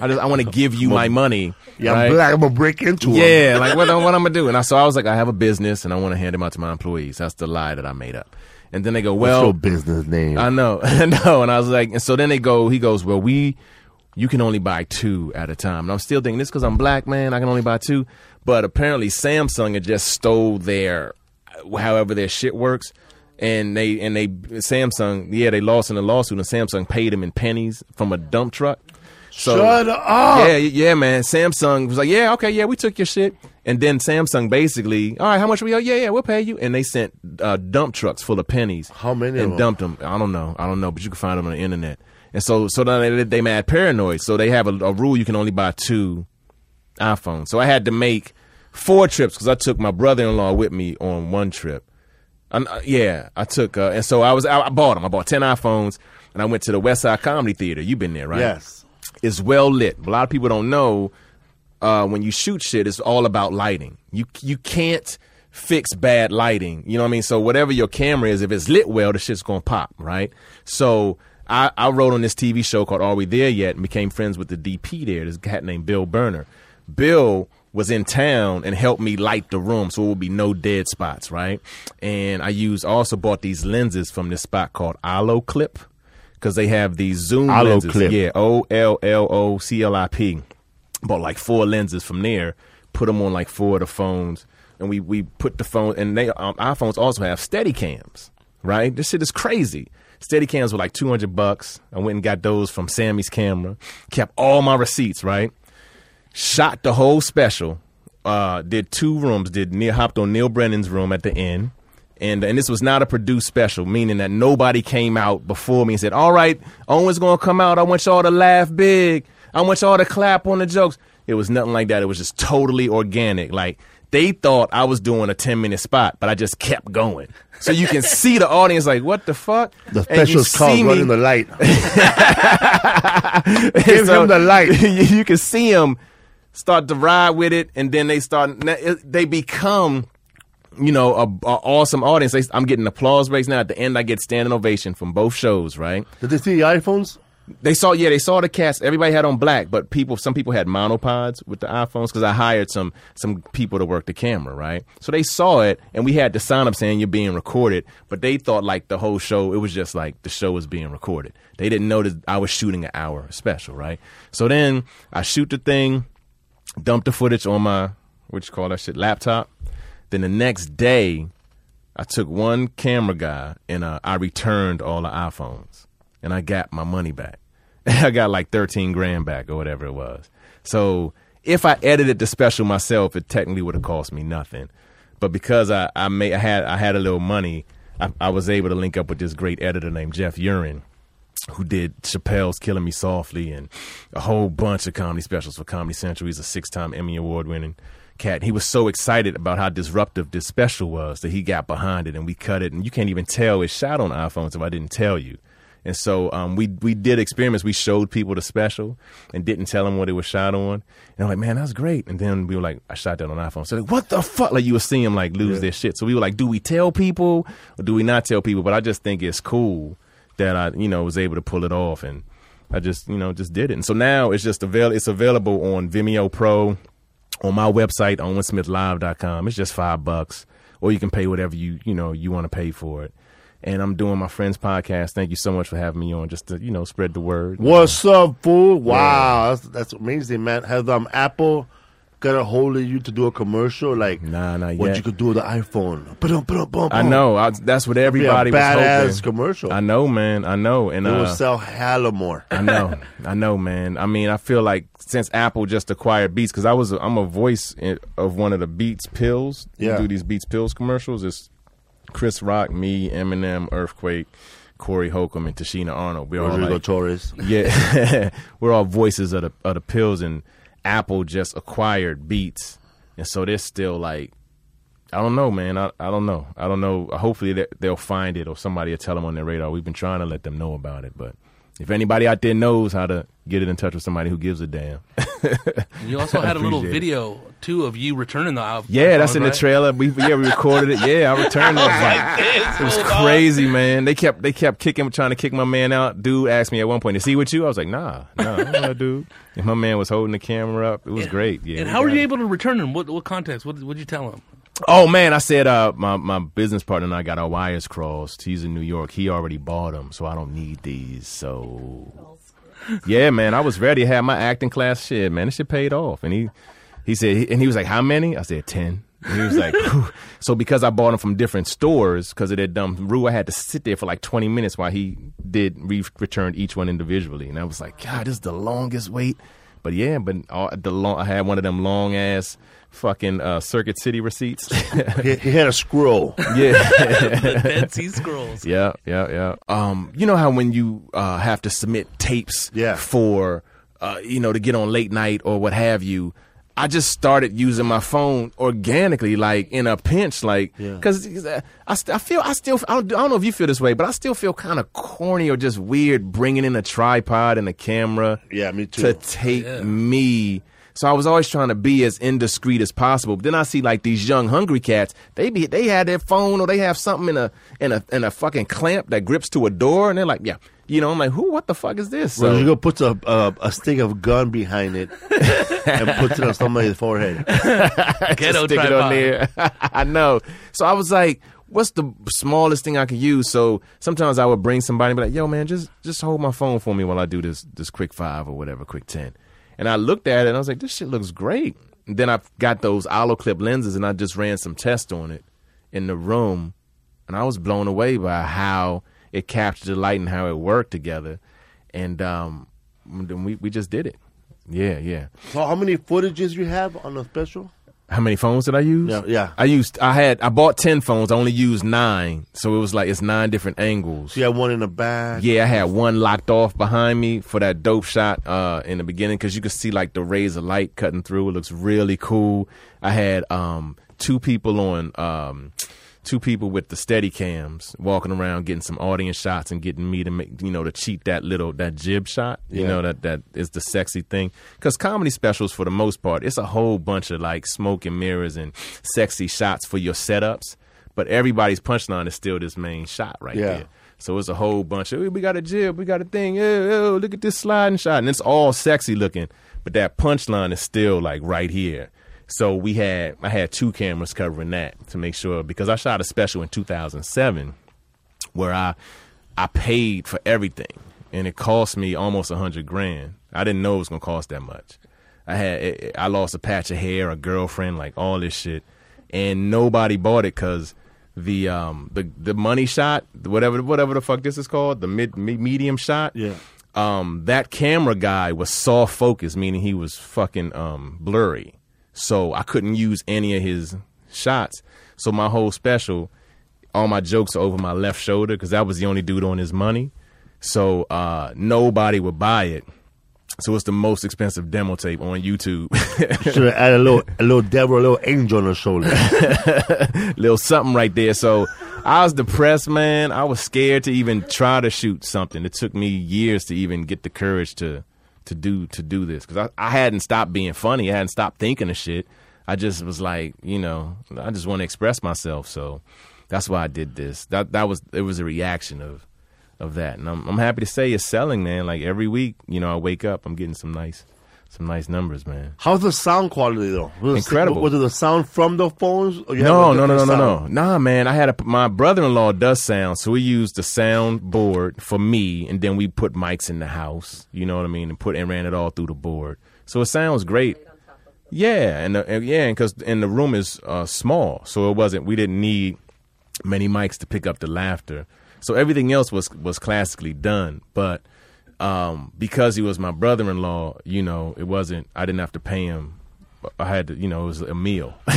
I just, I want to give you my money." Yeah, right? I'm black. I'm gonna break into 'em. Yeah, like what, what I'm gonna do? And I so I was like, I have a business, and I want to hand them out to my employees. That's the lie that I made up. And then they go, What's your well, business name? I know, I know. And I was like, and so then they go, he goes, well, we, you can only buy two at a time. And I'm still thinking this because I'm black, man. I can only buy two. But apparently Samsung had just stole their, however their shit works. And they and they Samsung, yeah, they lost in a lawsuit, and Samsung paid them in pennies from a dump truck. So, Shut up. yeah, yeah, man. Samsung was like, yeah, okay, yeah, we took your shit. And then Samsung basically, all right, how much we owe? Yeah, yeah, we'll pay you. And they sent uh, dump trucks full of pennies. How many of And them? dumped them. I don't know. I don't know, but you can find them on the internet. And so, so then they, they mad paranoid. So they have a, a rule you can only buy two iPhones. So I had to make four trips because I took my brother-in-law with me on one trip. And, uh, yeah, I took, uh, and so I was, I, I bought them. I bought ten iPhones, and I went to the West Side Comedy Theater. You've been there, right? Yes. It's well lit. A lot of people don't know uh, when you shoot shit, it's all about lighting. You you can't fix bad lighting. You know what I mean? So whatever your camera is, if it's lit well, the shit's gonna pop, right? So I, I wrote on this TV show called Are We There Yet and became friends with the DP there, this cat named Bill Burner. Bill was in town and helped me light the room so it would be no dead spots, right? And I used also bought these lenses from this spot called Olloclip because they have these zoom Allo lenses. Clip. Yeah, O L L O C L I P. Bought like four lenses from there, put them on like four of the phones, and we we put the phone and they um, iPhones also have steady cams, right? This shit is crazy. Steady cams were like 200 bucks. I went and got those from Sammy's camera. Kept all my receipts, right? Shot the whole special. Uh, did two rooms. Did Neil hopped on Neal Brennan's room at the end. And, and this was not a produced special, meaning that nobody came out before me and said, All right, Owen's gonna come out. I want y'all to laugh big. I want y'all to clap on the jokes. It was nothing like that. It was just totally organic. Like they thought I was doing a 10 minute spot, but I just kept going. So you can see the audience like, what the fuck? The special's called running the light. Give him the light. you, can see them start to ride with it, and then they start. They become, you know, a, a awesome audience. They, I'm getting applause breaks now. At the end, I get standing ovation from both shows. Right? Did they see the iPhones? They saw, yeah, they saw the cast. Everybody had on black, but people, some people had monopods with the iPhones because I hired some some people to work the camera, right? So they saw it, and we had the sign up saying you're being recorded, but they thought like the whole show, it was just like the show was being recorded. They didn't know that I was shooting an hour special, right? So then I shoot the thing, dump the footage on my what you call that shit laptop. Then the next day, I took one camera guy and uh, I returned all the iPhones and I got my money back. I got like 13 grand back or whatever it was. So if I edited the special myself, it technically would have cost me nothing. But because I, I, made, I had I had a little money, I, I was able to link up with this great editor named Jeff U'Ren who did Chappelle's Killing Me Softly and a whole bunch of comedy specials for Comedy Central. He's a six time Emmy Award winning cat. He was so excited about how disruptive this special was that he got behind it and we cut it. And you can't even tell it's shot on iPhones if I didn't tell you. And so um, we we did experiments. We showed people the special and didn't tell them what it was shot on. And I'm like, man, that's great. And then we were like, I shot that on iPhone. So like, what the fuck? Like you would see them like lose their shit. So we were like, do we tell people or do we not tell people? But I just think it's cool that I you know was able to pull it off and I just you know just did it. And so now it's just avail it's available on Vimeo Pro, on my website owensmithlive.com. It's just five bucks, or you can pay whatever you you know you want to pay for it. And I'm doing my friend's podcast. Thank you so much for having me on, just to you know spread the word. What's up, fool? Wow, that's, that's amazing, man. Has um Apple got a hold of you to do a commercial like Nah, not what yet. you could do with the iPhone? Ba-dum, ba-dum, bum, I know. I, that's what Be a everybody was badass hoping. commercial. I know, man. I know. And It will uh, sell hella more. I know, I know, man. I mean, I feel like since Apple just acquired Beats, because I was, a, I'm a voice in, of one of the Beats pills. We Yeah. do these Beats pills commercials. It's Chris Rock, me, Eminem, Earthquake, Corey Holcomb, and Tichina Arnold. We're all like, Torres. yeah, we're all voices of the of the pills, and Apple just acquired Beats, and so they're still like. I don't know, man. I, I don't know. I don't know. Hopefully they, they'll find it or somebody will tell them on their radar. We've been trying to let them know about it, but if anybody out there knows how to get it in touch with somebody who gives a damn, You also had a little Appreciate it. video too of you returning the iPhone. yeah, that's in the trailer. We yeah we recorded it. Yeah, I returned it. It was like, it was crazy, man. They kept they kept kicking, trying to kick my man out. Dude asked me at one point, "Is he with you?" I was like, "Nah, nah, I'm dude." And my man was holding the camera up. It was great. Yeah. And how were you it. able to return them? What what context? What what'd you tell him? Oh man, I said uh, my my business partner and I got our wires crossed. He's in New York. He already bought them, so I don't need these. So yeah, man, I was ready to have my acting class shit. Man, this shit paid off. And he he said, and he was like, "How many?" I said, 10. And he was like, so because I bought them from different stores because of that dumb rule, I had to sit there for like twenty minutes while he did re- returned each one individually, and I was like, God, this is the longest wait. But yeah, but all, the long, I had one of them long ass fucking uh, Circuit City receipts. He, he had a scroll. yeah. The Dead Sea Scrolls. Yeah, yeah, yeah. Um, you know how when you uh, have to submit tapes Yeah. for uh, you know to get on late night or what have you. I just started using my phone organically, like in a pinch, like Yeah. because I, st- I feel I still I don't, I don't know if you feel this way, but I still feel kind of corny or just weird bringing in a tripod and a camera Yeah, me too. to take me. So I was always trying to be as indiscreet as possible. But then I see like these young hungry cats. They be they had their phone or they have something in a in a in a fucking clamp that grips to a door, and they're like, yeah, you know. I'm like, who? What the fuck is this? So, Rodrigo puts a, a a stick of gun behind it and puts it on somebody's forehead. Ghetto stick it on tripod. there. I know. So I was like, what's the smallest thing I could use? So sometimes I would bring somebody and be like, yo, man, just just hold my phone for me while I do this this quick five or whatever, quick ten. And I looked at it and I was like, this shit looks great. And then I got those olloclip lenses and I just ran some tests on it in the room. And I was blown away by how it captured the light and how it worked together, and um, then we we just did it. Yeah, yeah. So how many footages you have on the special? How many phones did I use? Yeah, yeah. I used. I had. I bought ten phones. I only used nine, so it was like it's nine different angles. So you have one in the back. Yeah, I had one locked off behind me for that dope shot uh, in the beginning because you could see like the rays of light cutting through. It looks really cool. I had um, two people on, um, two people with the steady cams walking around getting some audience shots and getting me to make you know to cheat that little that jib shot. You Yeah. know that that is the sexy thing because comedy specials for the most part it's a whole bunch of like smoke and mirrors and sexy shots for your setups, but everybody's punchline is still this main shot right Yeah. there. So it's a whole bunch of we got a jib, we got a thing. Oh, oh, look at this sliding shot, and it's all sexy looking, but that punchline is still like right here. So we had I had two cameras covering that to make sure because I shot a special in 2007 where I I paid for everything and it cost me almost a hundred grand. I didn't know it was gonna cost that much. I had I lost a patch of hair, a girlfriend, like all this shit, and nobody bought it because the um the the money shot, whatever whatever the fuck this is called, the mid me- medium shot. Yeah. Um, that camera guy was soft focus, meaning he was fucking um blurry, so I couldn't use any of his shots. So my whole special, all my jokes are over my left shoulder because that was the only dude on his money. So uh, nobody would buy it. So it's the most expensive demo tape on YouTube. Should have added a little, a little devil, a little angel on the shoulder. little something right there. So I was depressed, man. I was scared to even try to shoot something. It took me years to even get the courage to to do to do this because I, I hadn't stopped being funny. I hadn't stopped thinking of shit. I just was like, you know, I just want to express myself. So that's why I did this. That that was it was a reaction of of that, and I'm I'm happy to say it's selling, man. Like every week, you know, I wake up, I'm getting some nice some nice numbers, man. How's the sound quality though? Was it- Incredible. Was it the sound from the phones? Or you No, no, no, no, different no, no. Nah, man. I had a my brother-in-law does sound, so we used the sound board for me, and then we put mics in the house. You know what I mean, and put and ran it all through the board. So it sounds great. Yeah, and, the, and yeah, because and the room is uh, small, so it wasn't. We didn't need many mics to pick up the laughter. So everything else was was classically done, but um, because he was my brother-in-law, you know, it wasn't. I didn't have to pay him. I had to, you know, it was a meal.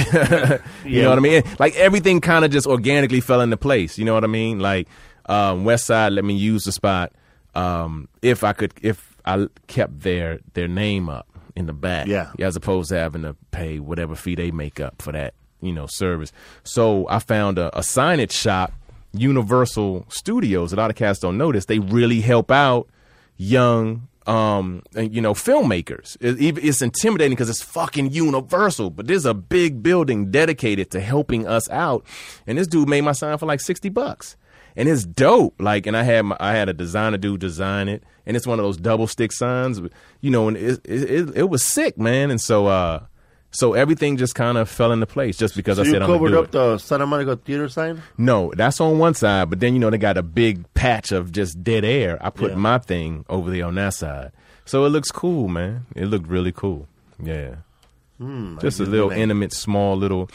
you know what I mean? Like everything kind of just organically fell into place. You know what I mean? Like um, West Side let me use the spot um, if I could, if I kept their their name up in the back, Yeah. as opposed to having to pay whatever fee they make up for that, you know, service. So I found a, a signage shop, Universal Studios. A lot of cats don't know this. They really help out young, um, and, you know, filmmakers. It, it- it's intimidating because it's fucking Universal, but there's a big building dedicated to helping us out. And this dude made my sign for like sixty bucks. And it's dope. Like, and I had my, I had a designer dude design it, and it's one of those double stick signs, you know. And it it, it, it was sick, man. And so, uh, so everything just kind of fell into place just because So I said I'm gonna covered do up it. the Santa Monica Theater sign? No, that's on one side, but then you know they got a big patch of just dead air. I put Yeah. my thing over there on that side, so it looks cool, man. It looked really cool. Yeah, Hmm. just a little know. intimate, small, little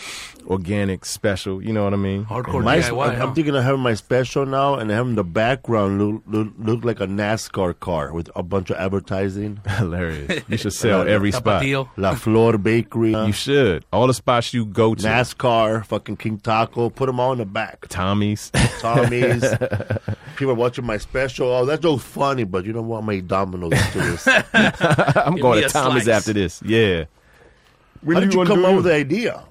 organic special. You know what I mean? Hardcore My, DIY, I'm huh? thinking of having my special now and having the background look, look, look like a NASCAR car with a bunch of advertising. Hilarious. You should sell every spot. Tapatio. La Flor Bakery, You should. All the spots you go to. NASCAR, fucking King Taco, put them all in the back. Tommy's. Tommy's. People are watching my special. Oh, that joke's funny, but you don't want my Domino's after this. I'm Give going to Tommy's slice. after this. Yeah. When did you wanna come up with the idea?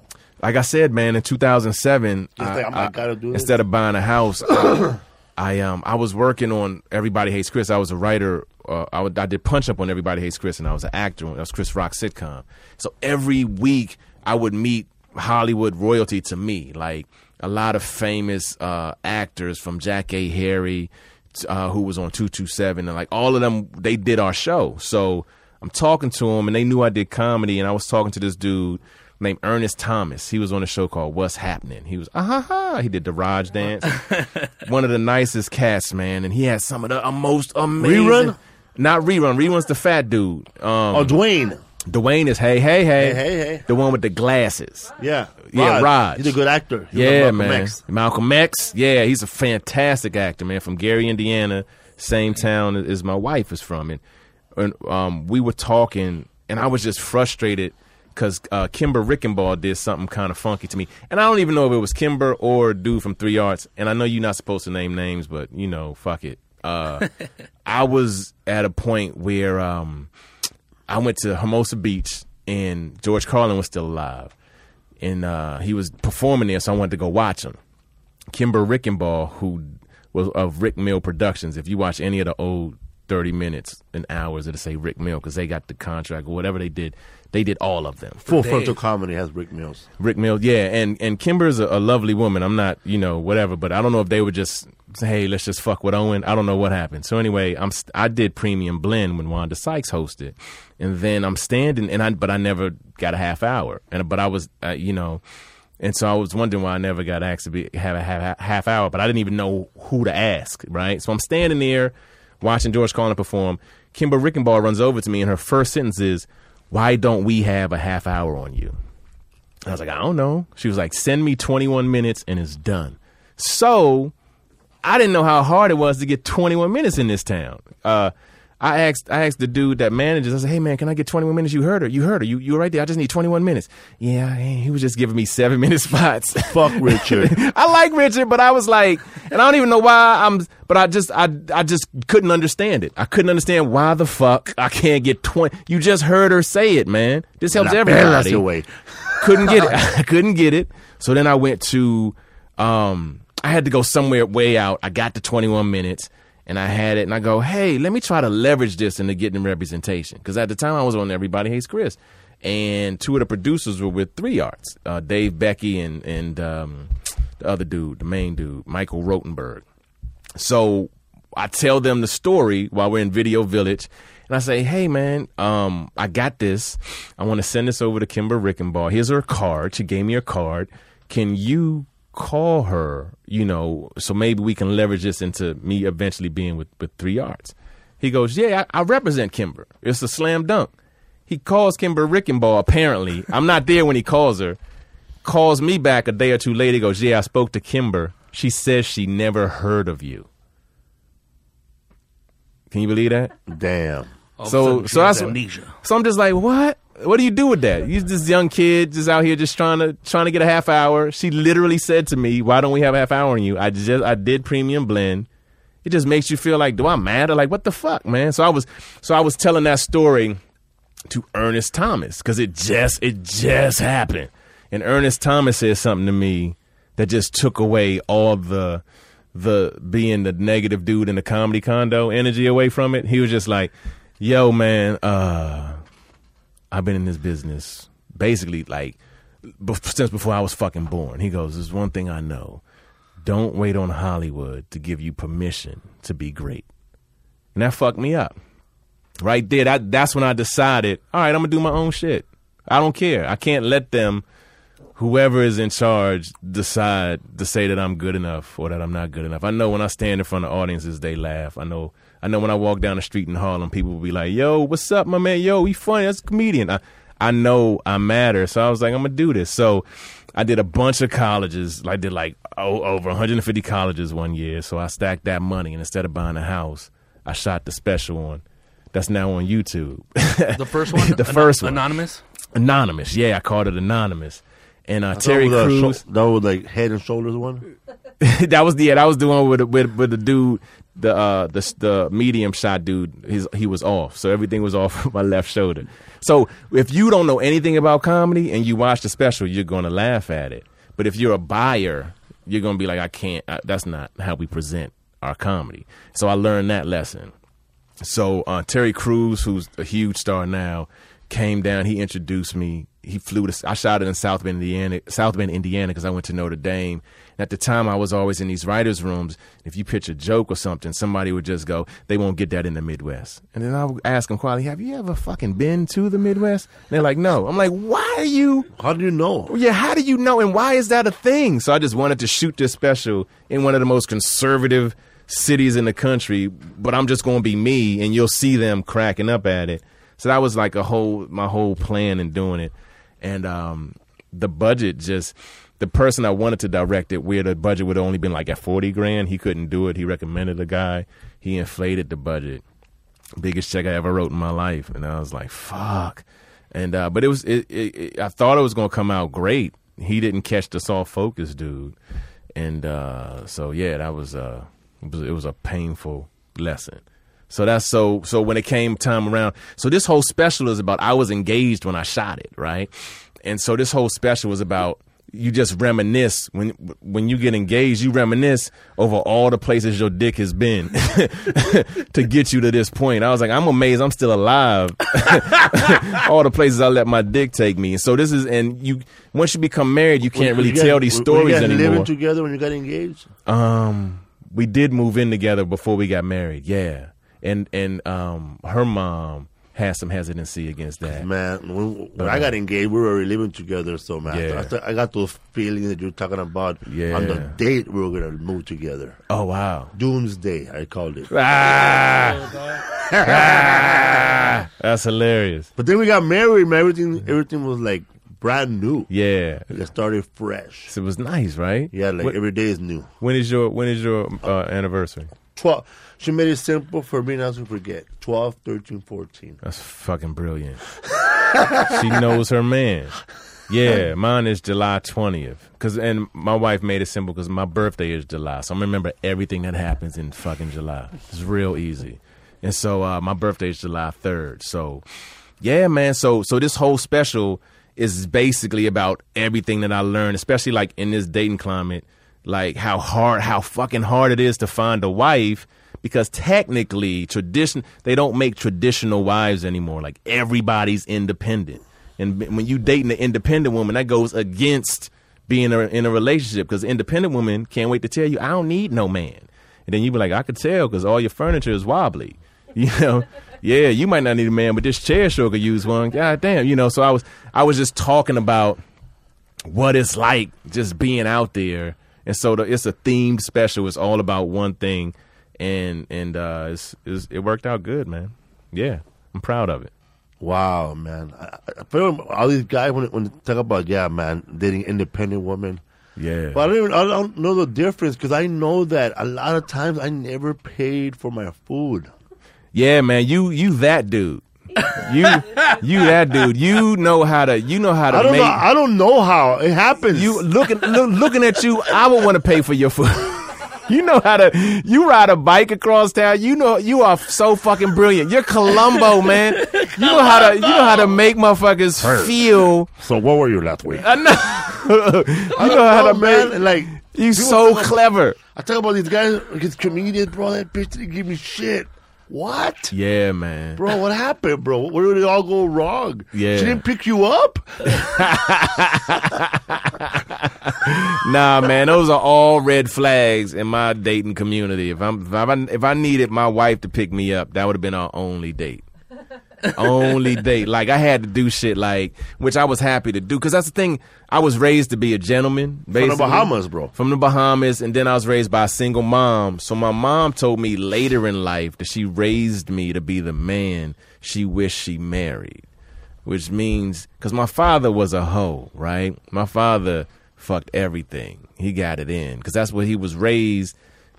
like I said, man, in 2007, I- like, I- this. instead of buying a house, I, I um I was working on Everybody Hates Chris. I was a writer. Uh, I, would, I did punch up on Everybody Hates Chris, and I was an actor. That was Chris Rock sitcom. So every week I would meet Hollywood royalty to me, like a lot of famous uh, actors from Jackée Harry, uh, who was on two two seven, and like all of them, they did our show. So I'm talking to them, and they knew I did comedy, and I was talking to this dude named Ernest Thomas. He was on a show called What's Happening. He was ah ha ha. He did the Raj dance. One of the nicest cats, man, and he had some of the most amazing. Rerun? Not rerun. Rerun's the fat dude. Um, Oh, Dwayne. Dwayne is hey hey hey Hey, hey, hey. the one with the glasses. Yeah, Yeah, Raj. He's a good actor. He Yeah, Malcolm man. X. Malcolm X. Yeah, he's a fantastic actor, man. From Gary, Indiana, same town as my wife is from. And, and um, we were talking, and I was just frustrated because uh, Kimber Rickabaugh did something kind of funky to me. And I don't even know if it was Kimber or a dude from Three Arts. And I know you're not supposed to name names, but, you know, fuck it. Uh, I was at a point where um, I went to Hermosa Beach, and George Carlin was still alive and uh, he was performing there, so I wanted to go watch him. Kimber Rickabaugh, who was of Rick Mill Productions. If you watch any of the old 30 minutes and hours, it'll say Rick Mill because they got the contract or whatever they did. They did all of them. Full frontal comedy has Rick Mills. Rick Mills, yeah, and and Kimber's a, a lovely woman. I'm not, you know, whatever, but I don't know if they would just say, hey, let's just fuck with Owen. I don't know what happened. So anyway, I'm st- I did Premium Blend when Wanda Sykes hosted, and then I'm standing, and I but I never got a half hour, and but I was, uh, you know. And so I was wondering why I never got asked to be have a half, half hour, but I didn't even know who to ask, right? So I'm standing there watching George Carlin perform. Kimber Rickabaugh runs over to me, and her first sentence is, "Why don't we have a half hour on you?" I was like, I don't know. She was like, send me 21 minutes and it's done. So I didn't know how hard it was to get 21 minutes in this town. Uh, I asked, I asked the dude that manages. I said, "Hey man, can I get 21 minutes? You heard her. You heard her. You, you were right there. I just need 21 minutes." Yeah, he was just giving me seven minute spots. Fuck Richard. I like Richard, but I was like, and I don't even know why I'm, but I just, I, I just couldn't understand it. I couldn't understand why the fuck I can't get 20. You just heard her say it, man. This helps La everybody away. couldn't get it. I couldn't get it. So then I went to um I had to go somewhere way out. I got the 21 minutes and I had it and I go, "Hey, let me try to leverage this into getting representation." Cuz at the time I was on Everybody Hates Chris. And two of the producers were with Three Arts, uh, Dave Becky and and um, the other dude, the main dude, Michael Rotenberg. So I tell them the story while we're in Video Village. And I say, hey, man, um, I got this. I want to send this over to Kimber Rickabaugh. Here's her card. She gave me her card. Can you call her, you know, so maybe we can leverage this into me eventually being with, with Three Arts? He goes, yeah, I, I represent Kimber. It's a slam dunk. He calls Kimber Rickabaugh, apparently. I'm not there when he calls her. Calls me back a day or two later. He goes, yeah, I spoke to Kimber. She says she never heard of you. Can you believe that? Damn. All of a So- sudden, she so has that's- amnesia. So I'm just like, what? What do you do with that? You this young kid just out here just trying to trying to get a half hour. She literally said to me, "Why don't we have a half hour on you?" I just I did premium blend. It just makes you feel like, do I matter? Like, what the fuck, man? So I was so I was telling that story to Ernest Thomas because it just it just happened, and Ernest Thomas said something to me that just took away all the the being the negative dude in the comedy condo energy away from it. He was just like, "Yo, man, uh, I've been in this business basically like since before I was fucking born." He goes, "There's one thing I know: don't wait on Hollywood to give you permission to be great," and that fucked me up. Right there, that that's when I decided, all right, I'm gonna do my own shit. I don't care. I can't let them whoever is in charge decide to say that I'm good enough or that I'm not good enough. I know when I stand in front of audiences, they laugh. I know. I know when I walk down the street in Harlem, people will be like, "Yo, what's up, my man? Yo, he funny. That's a comedian." I, I know I matter, so I was like, "I'm gonna do this." So I did a bunch of colleges. I did like oh, over 150 colleges one year. So I stacked that money, and instead of buying a house, I shot the special one. That's now on YouTube. The first one, the first Ano- one, anonymous. anonymous. Yeah, I called it anonymous. And uh, Terry that was, Crews. sho- that was like head and shoulders one. that was the yeah, that was the one with with with the dude, the uh the the medium shot dude. His he was off, so everything was off my left shoulder. So if you don't know anything about comedy and you watch the special, you're gonna laugh at it. But if you're a buyer, you're gonna be like, I can't. Uh, that's not how we present our comedy. So I learned that lesson. So uh, Terry Crews, who's a huge star now, came down. He introduced me. He flew to. I shot it in South Bend, Indiana. South Bend, Indiana, because I went to Notre Dame. At the time, I was always in these writers' rooms. If you pitch a joke or something, somebody would just go, "They won't get that in the Midwest." And then I would ask them quietly, "Have you ever fucking been to the Midwest?" And they're like, "No." I'm like, "Why are you?" How do you know? Yeah, how do you know? And why is that a thing? So I just wanted to shoot this special in one of the most conservative cities in the country, but I'm just going to be me, and you'll see them cracking up at it. So that was like a whole my whole plan in doing it, and um, the budget just the person I wanted to direct it, where the budget would have only been like at forty grand, he couldn't do it. He recommended a guy. He inflated the budget, biggest check I ever wrote in my life, and I was like, fuck. And uh, but it was it, it, it, I thought it was gonna come out great. He didn't catch the soft focus, dude, and uh, so yeah, that was uh, it was, it was a painful lesson. So that's so so when it came time around. So this whole special is about I was engaged when I shot it, right? And so this whole special was about you just reminisce when when you get engaged, you reminisce over all the places your dick has been to get you to this point. I was like, I'm amazed I'm still alive. all the places I let my dick take me. So this is and you once you become married, you can't really You guys- tell these stories you anymore. living together when you got engaged? Um, we did move in together before we got married. Yeah, and and um, her mom had some hesitancy against that. Man, when, when I got engaged, we were already living together. So, man, Yeah. I, th- I got those feelings that you're talking about Yeah. on the date we were going to move together. Oh wow! Doomsday, I called it. Ah, Ah! that's hilarious. But then we got married, man. Everything, everything was like brand new. Yeah, It started fresh. So it was nice, right? Yeah, like When- every day is new. when is your when is your uh, anniversary? 12. She made it simple for me not to forget. 12, 13, 14. That's fucking brilliant. she knows her man. Yeah, mine is July twentieth. Cause and my wife made it simple because my birthday is July, so I remember everything that happens in fucking July. It's real easy. And so uh, my birthday is July third. So yeah, man. So so this whole special is basically about everything that I learned, especially like in this dating climate, like how hard, how fucking hard it is to find a wife because technically tradition they don't make traditional wives anymore. Like everybody's independent, and when you dating an independent woman, that goes against being a, in a relationship because independent women can't wait to tell you I don't need no man, and then you be like I could tell because all your furniture is wobbly, you know. Yeah, you might not need a man, but this chair sure could use one. God damn, you know. So I was, I was just talking about what it's like just being out there. And so the, it's a themed special. It's all about one thing, and and uh, it's, it's, it worked out good, man. Yeah, I'm proud of it. Wow, man. I, I feel all these guys, when, when they talk about, yeah, man, dating independent women. Yeah, But I don't, even, I don't know the difference because I know that a lot of times I never paid for my food. yeah, man. You you that dude. You you that dude. You know how to you know how to I don't make. know. I don't know how it happens. you looking look, looking at you. I would want to pay for your food. You know how to you ride a bike across town. You know you are so fucking brilliant. You're Columbo, man. You know how to you know how to make motherfuckers feel. so what were you last week? I know. you know how to man. make. Like You so talk about- clever. I talk about these guys, these comedians, bro. That bitch didn't give me shit. What? Yeah, man. Bro, what happened, bro? Where did it all go wrong? Yeah. She didn't pick you up? Nah, man. Those are all red flags in my dating community. If I'm if I if I needed my wife to pick me up, that would have been our only date. Only date. Like I had to do shit like, which I was happy to do because that's the thing. I was raised to be a gentleman. From the. Bahamas, bro. From the Bahamas, and then I was raised by a single mom. So my mom told me later in life that she raised me to be the man she wished she married, which means because my father was a hoe, right? My father fucked everything. He got it in because that's what he was raised.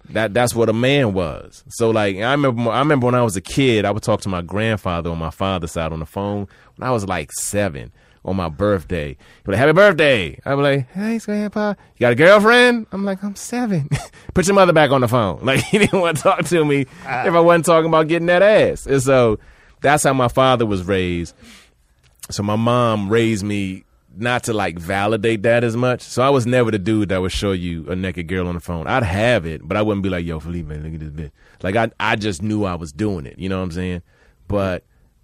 That that's what a man was. So like I remember I remember when I was a kid, I would talk to my grandfather on my father's side on the phone when I was like seven on my birthday. He'd be like, Happy birthday. I'd be like, Hey grandpa, you got a girlfriend? I'm like, I'm seven. Put your mother back on the phone. Like he didn't want to talk to me if I wasn't talking about getting that ass. And so that's how my father was raised. So my mom raised me not to like validate that as much. So I was never the dude that would show you a naked girl on the phone. I'd have it, but I wouldn't be like, yo, Felipe, look at this bitch. Like I I just knew I was doing it. You know what I'm saying? But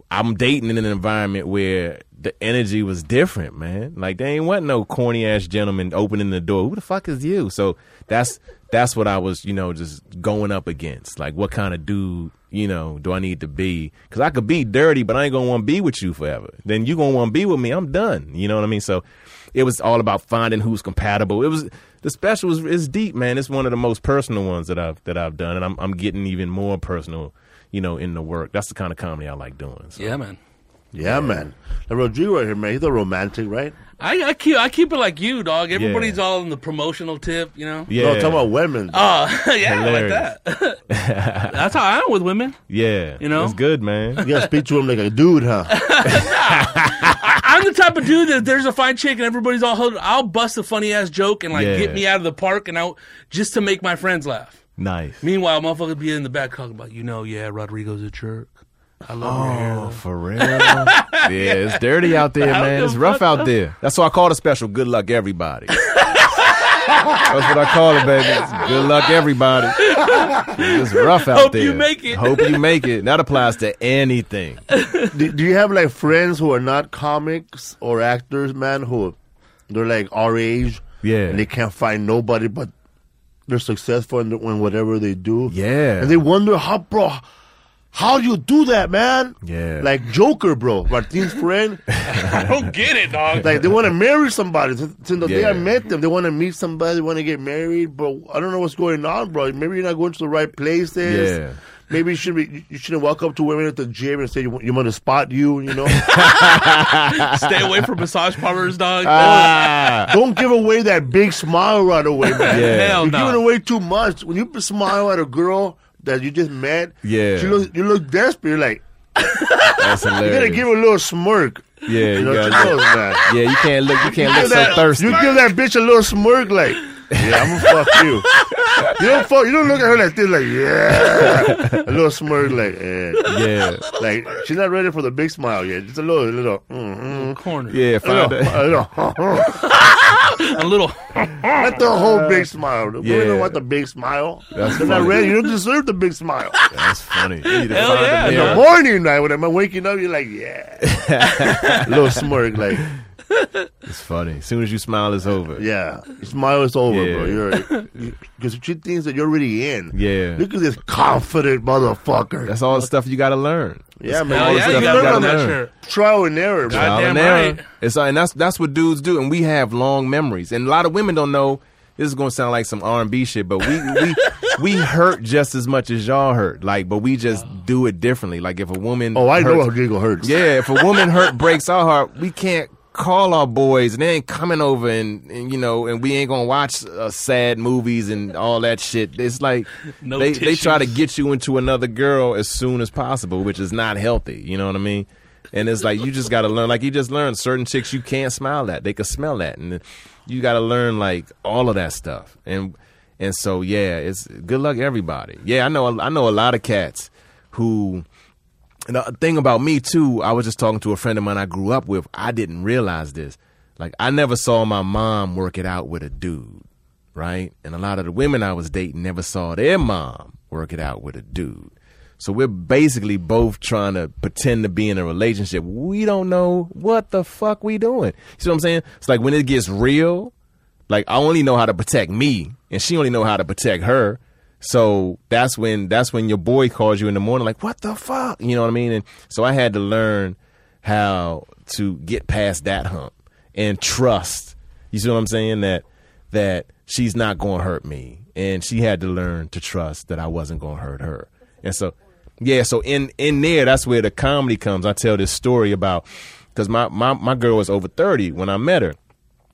I'm dating in an environment where the energy was different, man. Like there ain't want no corny ass gentleman opening the door. Who the fuck is you? So that's that's what I was, you know, just going up against. Like what kind of dude, you know, do I need to be? Because I could be dirty, but I ain't gonna want to be with you forever. Then you gonna want to be with me. I'm done. You know what I mean? So it was all about finding who's compatible. It was the special is, is deep, man. It's one of the most personal ones that I've that I've done, and I'm I'm getting even more personal, you know, in the work. That's the kind of comedy I like doing. So. Yeah, man. Yeah, man. Like Rodrigo right here, man. He's a romantic, right? I, I keep I keep it like you, dog. Everybody's all in the promotional tip, you know. Yeah, No, talking about women. Oh yeah, Hilarious. like that. That's how I am with women. yeah. You know? it's good, man. You gotta speak to him like a dude, huh? I'm the type of dude that there's a fine chick and everybody's all huddled. I'll bust a funny ass joke and like Yeah. get me out of the park and out just to make my friends laugh. Nice. Meanwhile, motherfuckers be in the back talking about, you know, yeah, Rodrigo's a jerk. I love her oh, hair. Oh, for real? yeah, it's dirty out there, How man. the It's rough fuck- out there. That's why I call the special "Good Luck Everybody." That's what I call it, baby. It's good luck, everybody. It's rough out there. Hope there. you make it. Hope you make it. That applies to anything. do, do you have like friends who are not comics or actors, man, who they're like our age Yeah. and they can't find nobody, but they're successful in, in whatever they do. Yeah. and they wonder how, bro, how do you do that, man? Yeah. like Joker, bro, Martin's friend. I don't get it, dog. Like they want to marry somebody. Since since the day I met them, they want to meet somebody. They want to get married, bro. I don't know what's going on, bro. Maybe you're not going to the right places. Yeah. Maybe you should be. You shouldn't walk up to women at the gym and say you, want- you want to spot you. You know. Stay away from massage parlors, dog. Ah, Don't give away that big smile right away, man. Yeah. Hell You're no. giving away too much. When you smile at a girl that you just met, Yeah. she look, you look desperate. You're like, that's you gotta give her a little smirk. yeah, You you know, gotta she knows, man. yeah, you can't look. You can't Give look so that- thirsty. You give that bitch a little smirk, like, yeah, I'm gonna fuck you. You don't fuck. You don't look at her like this, like, yeah. A little smirk, like, eh. Yeah, Like she's not ready for the big smile yet. Just a little, a little, mm, mm, Corner. yeah. a little, a, a little. A little. Not the whole big smile. The women don't want the big smile. That's They're not ready. You don't deserve the big smile. that's funny. You need to Hell yeah, In the morning, night when I'm waking up, you're like, yeah. a little smirk, like, It's funny. As soon as you smile, it's over. yeah. Smile is over, Yeah. bro. You're because she thinks that you're already in. Yeah. Look at this confident motherfucker. That's all the stuff you got to learn. yeah, man. Hell All the yeah, stuff you you gotta gotta that learn. shirt. Trial and error, bro. God Trial and error. right. It's and that's that's what dudes do, and we have long memories. And a lot of women don't know. This is gonna sound like some R and B shit, but we we we hurt just as much as y'all hurt. Like, but we just do it differently. Like if a woman, Oh, I know hurts- Rodrigo hurts. Yeah, if a woman hurt breaks our heart, we can't call our boys and they ain't coming over and, and you know and we ain't gonna watch uh, sad movies and all that shit. It's like No they they try to get you into another girl as soon as possible, which is not healthy. You know what I mean? And it's like you just got to learn. Like you just learn certain chicks you can't smile at. They can smell that, and you got to learn like all of that stuff. And and so yeah, it's good luck everybody. Yeah, I know I know a lot of cats who and the thing about me too, I was just talking to a friend of mine I grew up with. I didn't realize this. Like I never saw my mom work it out with a dude, right? And a lot of the women I was dating never saw their mom work it out with a dude. So we're basically both trying to pretend to be in a relationship. We don't know what the fuck we doing. You see what I'm saying? It's like when it gets real, like I only know how to protect me, and she only know how to protect her. So that's when that's when your boy calls you in the morning, like, what the fuck? You know what I mean? And so I had to learn how to get past that hump and trust. You see what I'm saying? That that she's not gonna hurt me. And she had to learn to trust that I wasn't gonna hurt her. And so yeah, so in in there, that's where the comedy comes. I tell this story about because my, my my girl was over thirty when I met her.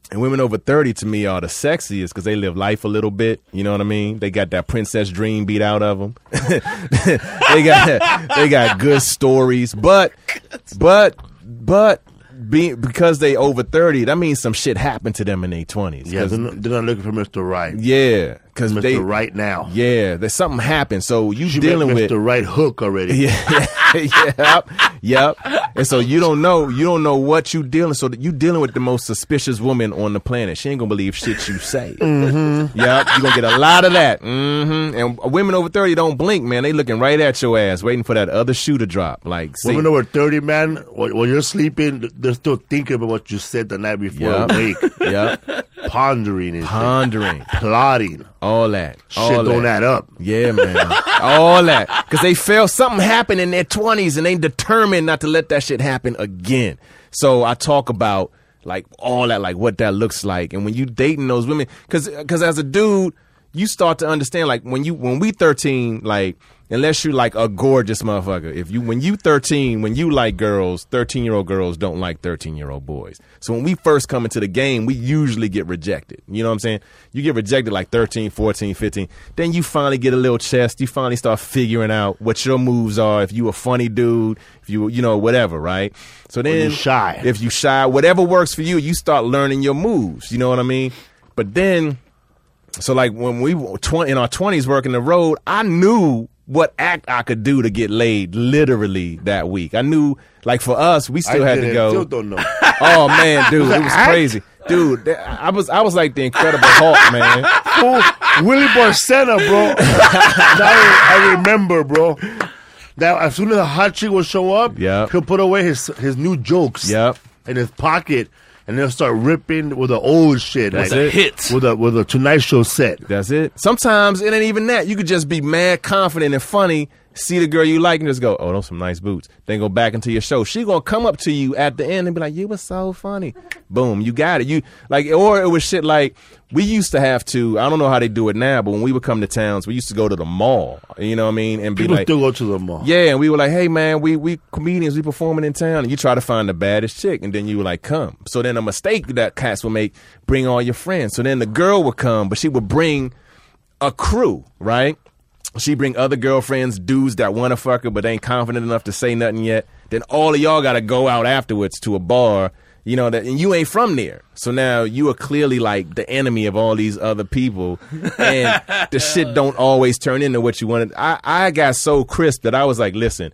And women over 30 to me are the sexiest because they live life a little bit. You know what I mean? They got that princess dream beat out of them. they got they got good stories, but but but being because they over 30, that means some shit happened to them in their 20s. Yeah, they're not, they're not looking for Mr. Right. yeah, because they right now. yeah, there's something happened. So you She dealing with the Right Hook already. yeah, yep, yep. And so you don't know, you don't know what you dealing. So you dealing with the most suspicious woman on the planet. She ain't gonna believe shit you say. Mm-hmm. Yep, you gonna get a lot of that. Mm-hmm. And women over thirty don't blink, man. They looking right at your ass, waiting for that other shoe to drop. Like, see, Women over 30, man, when, you're sleeping, they're still thinking about what you said the night before Yep. awake. yep, Pondering pondering, plotting. All that, all Shit that. don't add up. Yeah, man. All that. Because they felt something happened in their 20s and they determined not to let that shit happen again. So I talk about like all that, like what that looks like. And when you dating those women, because as a dude, you start to understand like when you when we 13 like unless you like a gorgeous motherfucker. If you when you 13 when you like girls 13 year old girls don't like 13 year old boys. So when we first come into the game we usually get rejected. You know what i'm saying? You get rejected like 13 14 15 then you finally get a little chest. You finally start figuring out what your moves are. If you a funny dude if you you know whatever right? So then you shy. if you shy whatever works for you you start learning your moves. You know what i mean? But then so like when we were 20, in our twenties working the road, I knew what act I could do to get laid literally that week. I knew like for us, we still I had to go. Still don't know. Oh man, dude, it was crazy. Dude, I was I was like the Incredible Hulk, man. Fool, Willie Barcena, bro. now I remember, bro. That as soon as the hot chick will show up, Yep. he'll put away his his new jokes Yep. in his pocket, and they'll start ripping with the old shit. That's like, it. Hits. with a with a Tonight Show set. That's it. Sometimes it ain't even that. You could just be mad, confident, and funny. See the girl you like and just go, "Oh, those some nice boots." Then go back into your show. She gonna come up to you at the end and be like, "You were so funny." Boom, you got it. You like, or it was shit like we used to have to. I don't know how they do it now, but when we would come to towns, we used to go to the mall. You know what I mean? And be People like, still go to the mall. yeah, and we were like, hey man, we we comedians, we performing in town, and you try to find the baddest chick, and then you were like, come. So then a mistake that cats would make, bring all your friends. So then the girl would come, but she would bring a crew, right? She bring other girlfriends, dudes that want to fuck her, but ain't confident enough to say nothing yet. Then all of y'all got to go out afterwards to a bar, you know that, and you ain't from there. So now you are clearly like the enemy of all these other people, and the shit don't always turn into what you wanted. I I got so crisp that I was like, listen,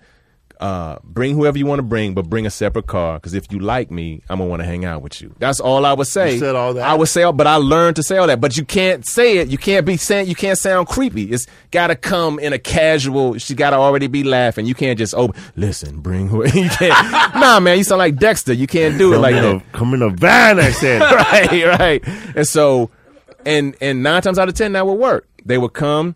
uh, bring whoever you want to bring, but bring a separate car. Because if you like me, I'm gonna want to hang out with you. That's all I would say. You said all that? I would say, but I learned to say all that. But you can't say it. You can't be saying. You can't sound creepy. It's got to come in a casual. She got to already be laughing. You can't just oh, listen, bring who you can't. nah, man, you sound like Dexter. You can't do it Come, like that a, come in a van, I said. right, right. And so, and and nine times out of ten, that would work. They would come,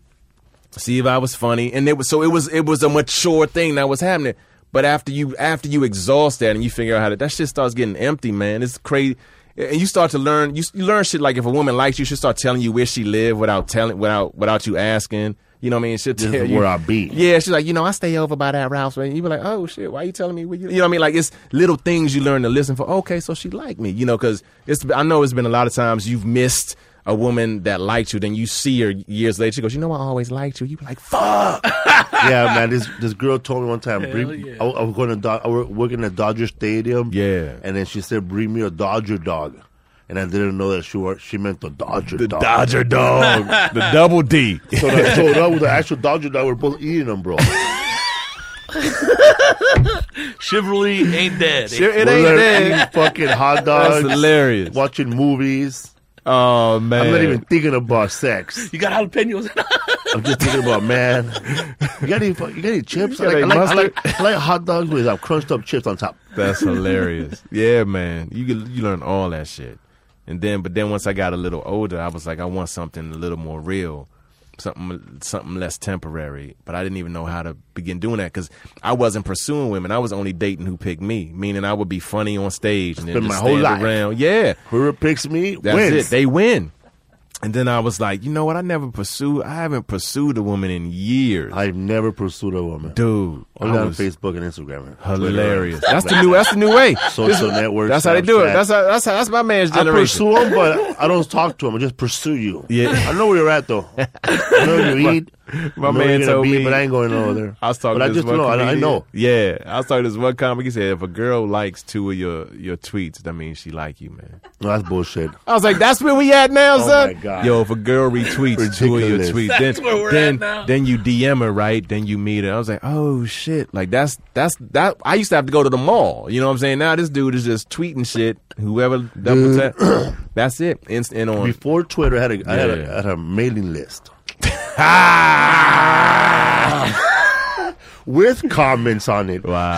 see if I was funny, and it was so it was it was a mature thing that was happening. But after you after you exhaust that and you figure out how to that shit starts getting empty, man. It's crazy. And you start to learn you, you learn shit like if a woman likes you, she'll start telling you where she live without telling without without you asking. You know what I mean? She'll tell you where I be. Yeah, she's like, you know, I stay over by that Ralph's. And you be like, oh shit, why you telling me? Where you, you know what I mean? Like it's little things you learn to listen for. Okay, so she like me, you know, because it's. I know it's been a lot of times you've missed a woman that liked you, then you see her years later. She goes, you know, I always liked you. You be like, fuck. yeah, man. This this girl told me one time. Bring, yeah. I, I was going to Do- I was working at Dodger Stadium. Yeah. and then she said, "Bring me a Dodger dog," and I didn't know that she were, she meant the Dodger The dog. Dodger dog, the double D. So I showed up with the actual Dodger dog. We're both eating them, bro. Chivalry ain't dead. Shit, it We're ain't there dead. eating fucking hot That's dogs, hilarious. watching movies. Oh man, I'm not even thinking about sex. You got jalapenos. I'm just thinking about man. You got any? You got any chips? I like, I, like, I, like, I like hot dogs with uh, crunched up chips on top. That's hilarious. Yeah, man. You could- you learn all that shit. And then but then once I got a little older, I was like I want something a little more real. Something something less temporary, but I didn't even know how to begin doing that because I wasn't pursuing women. I was only dating who picked me, meaning I would be funny on stage and then my whole life. around. Yeah, Whoever picks me that's wins. it. They win. And then I was like, you know what? I never pursued. I haven't pursued a woman in years, I've never pursued a woman. dude. Only I on Facebook and Instagram. hilarious. That's the new. That's the new way. Social networks. That's how they do it. That's how, that's how, that's my man's I generation. pursue them, but I don't talk to them. I just pursue you. Yeah. I know where you're at, though. I know where you eat. My I know where man you're gonna told be, me- but I ain't going over there. I was talking but to I just know. I, I know. Yeah, I was talking to this one comic. He said if a girl likes two of your your tweets, that means she like you, man. No, that's bullshit. I was like, that's where we at now, Oh, son. my God. Yo, if a girl retweets two of your Ridiculous. tweets, That's then where we're then at now. then you DM her, right? Then you meet her. I was like, oh shit, like that's that's that. I used to have to go to the mall. You know what I'm saying? Now this dude is just tweeting shit. Whoever double tap, that's it. And, on Before Twitter, I had a, I had, a, Yeah. I had a mailing list with comments on it. wow,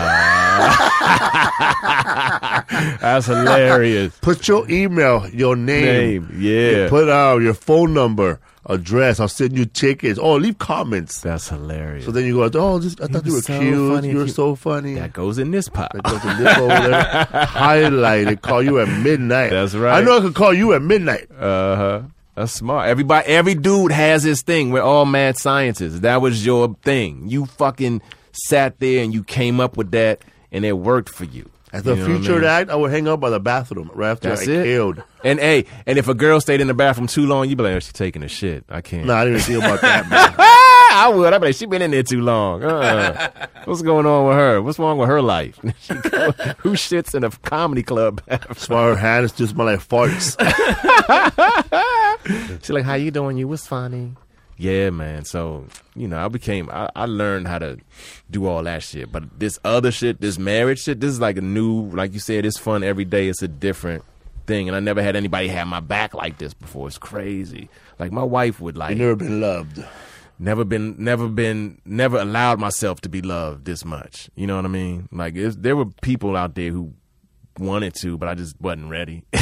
that's hilarious. Put your email, your name, Name, yeah. Put out your phone number, address. I'll send you tickets. Oh, leave comments. That's hilarious. So then you go, oh, this, I thought you were so cute. You were Cute. so funny. that goes in this pot. That goes to this over there. Highlight it. Call you at midnight. That's right. I know I could call you at midnight. Uh huh. That's smart. Everybody, every dude has his thing. We're all mad scientists. That was your thing. You fucking sat there and you came up with that, and it worked for you. As a You know what I mean? act, I would hang out by the bathroom right after That's I it. killed. And hey, and if a girl stayed in the bathroom too long, you'd be like, oh, she's taking a shit. I can't. No, I didn't think about that, man. I would. I'd be like, she been in there too long. Uh, what's going on with her? What's wrong with her life? Go- Who shits in a comedy club? That's why her hands just smell like farts. She's like, "How you doing? You was funny." Yeah, man. So you know, I became. I, I learned how to do all that shit. But this other shit, this marriage shit, this is like a new. Like you said, it's fun every day. It's a different thing, and I never had anybody have my back like this before. It's crazy. Like my wife would like You've never been loved. never been never been never allowed myself to be loved this much you know what i mean like it's, there were people out there who wanted to but i just wasn't ready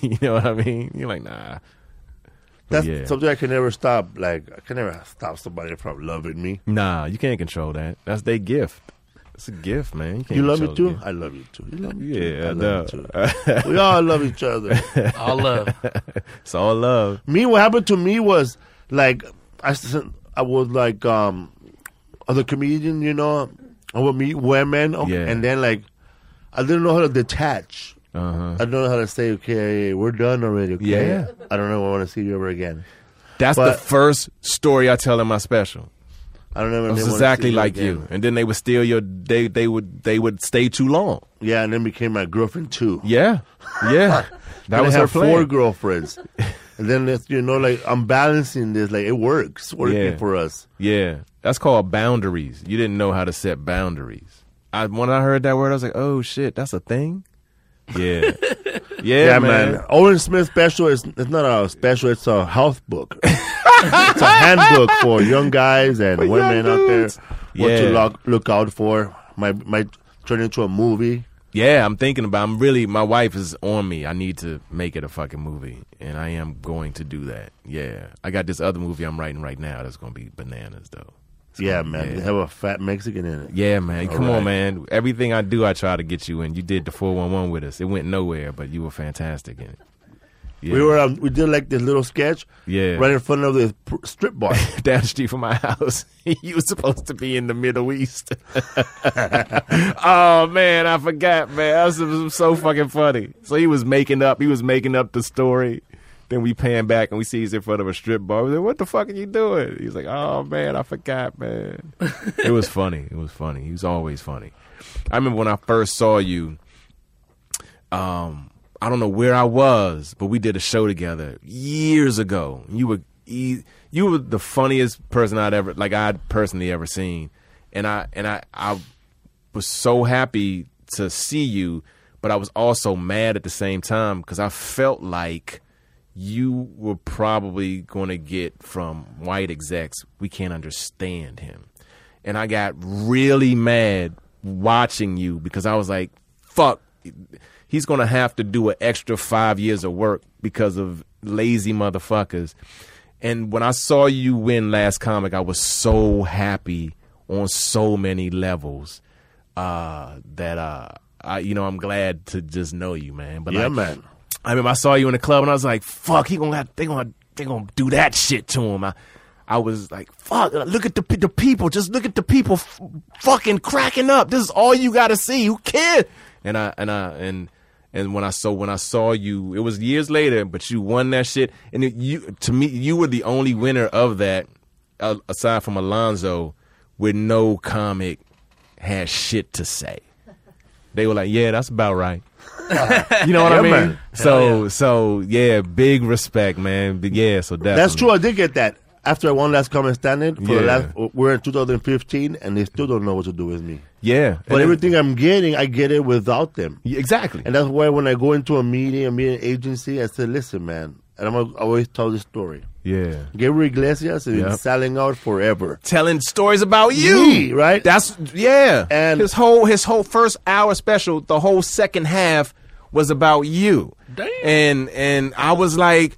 you know what i mean you're like nah That's yeah. something I can never stop. Like I can never stop somebody from loving me. nah you can't control that that's their gift it's a gift man you, can't You love me too. the I love you too. You love me gift. too. yeah I I love you too. we all love each other. All love. it's all love me, what happened to me was like I was like um, as a comedian, you know, I would meet women, okay, Yeah. and then like I didn't know how to detach. Uh-huh I don't know how to say, okay, we're done already. Okay? Yeah. I don't know. I want to see you ever again. that's the first story i tell in my special I don't know. it was exactly like again. you and then they would steal your they they would they would stay too long Yeah, and then became my girlfriend too. yeah yeah that was I her plan. four girlfriends, and then you know, like I'm balancing this. Like it works, working Yeah. for us. Yeah, that's called boundaries. You didn't know how to set boundaries. I when I heard that word, I was like, "Oh shit, that's a thing." Yeah, yeah, Yeah, man. man. Owen Smith special is it's not a special. It's a health book. it's a handbook for young guys and For women out there. What to look, look out for. Might might turn into a movie. Yeah, I'm thinking about. I'm really. My wife is on me. I need to make it a fucking movie, and I am going to do that. Yeah, I got this other movie I'm writing right now. That's gonna be bananas, though. Yeah, man. yeah. Have a fat Mexican in it. Yeah, man. All Come right. on, man. Everything I do, I try to get you in. You did the 411 with us. It went nowhere, but you were fantastic in it. Yeah. We were um, we did like this little sketch Yeah. right in front of the strip bar. down the street from my house. you was supposed to be in the Middle East. oh man, I forgot, man. That was, was so fucking funny. So he was making up. He was making up the story. Then we pan back and we see he's in front of a strip bar. We're like, what the fuck are you doing? He's like, oh man, I forgot, man. it was funny. It was funny. He was always funny. I remember when I first saw you. Um, I don't know where I was, but we did a show together years ago. You were you were the funniest person I'd ever like I'd personally ever seen, and I and I I was so happy to see you, but I was also mad at the same time because I felt like you were probably going to get from white execs we can't understand him, and I got really mad watching you because I was like, fuck he's gonna have to do an extra five years of work because of lazy motherfuckers. And when I saw you win last comic, I was so happy on so many levels uh, that uh, I, you know, I'm glad to just know you, man. But yeah, like, man. I remember I saw you in the club and I was like, "Fuck, he gonna have, they gonna they gonna do that shit to him." I, I was like, "Fuck, look at the the people, just look at the people, f- fucking cracking up. This is all you got to see. Who cares?" And I and I and and when I saw when I saw you, it was years later, but you won that shit. And it, you to me, you were the only winner of that, uh, aside from Alonzo, where no comic had shit to say. They were like, "Yeah, that's about right." You know what I mean? man. So so yeah, big respect, man. But yeah, so definitely. That's true. I did get that after I won last comic standing for the Yeah. last. We're in 2015, and they still don't know what to do with me. Yeah, But everything I'm getting, I get it without them. Exactly. And that's why when I go into a meeting, a meeting agency, I say, "Listen, man," and I'm I always tell this story. Yeah, Gabriel Iglesias is Yep. selling out forever. telling stories about you, Me, right? That's yeah. And- his whole his whole first hour special, the whole second half was about you. Damn. And and I was like,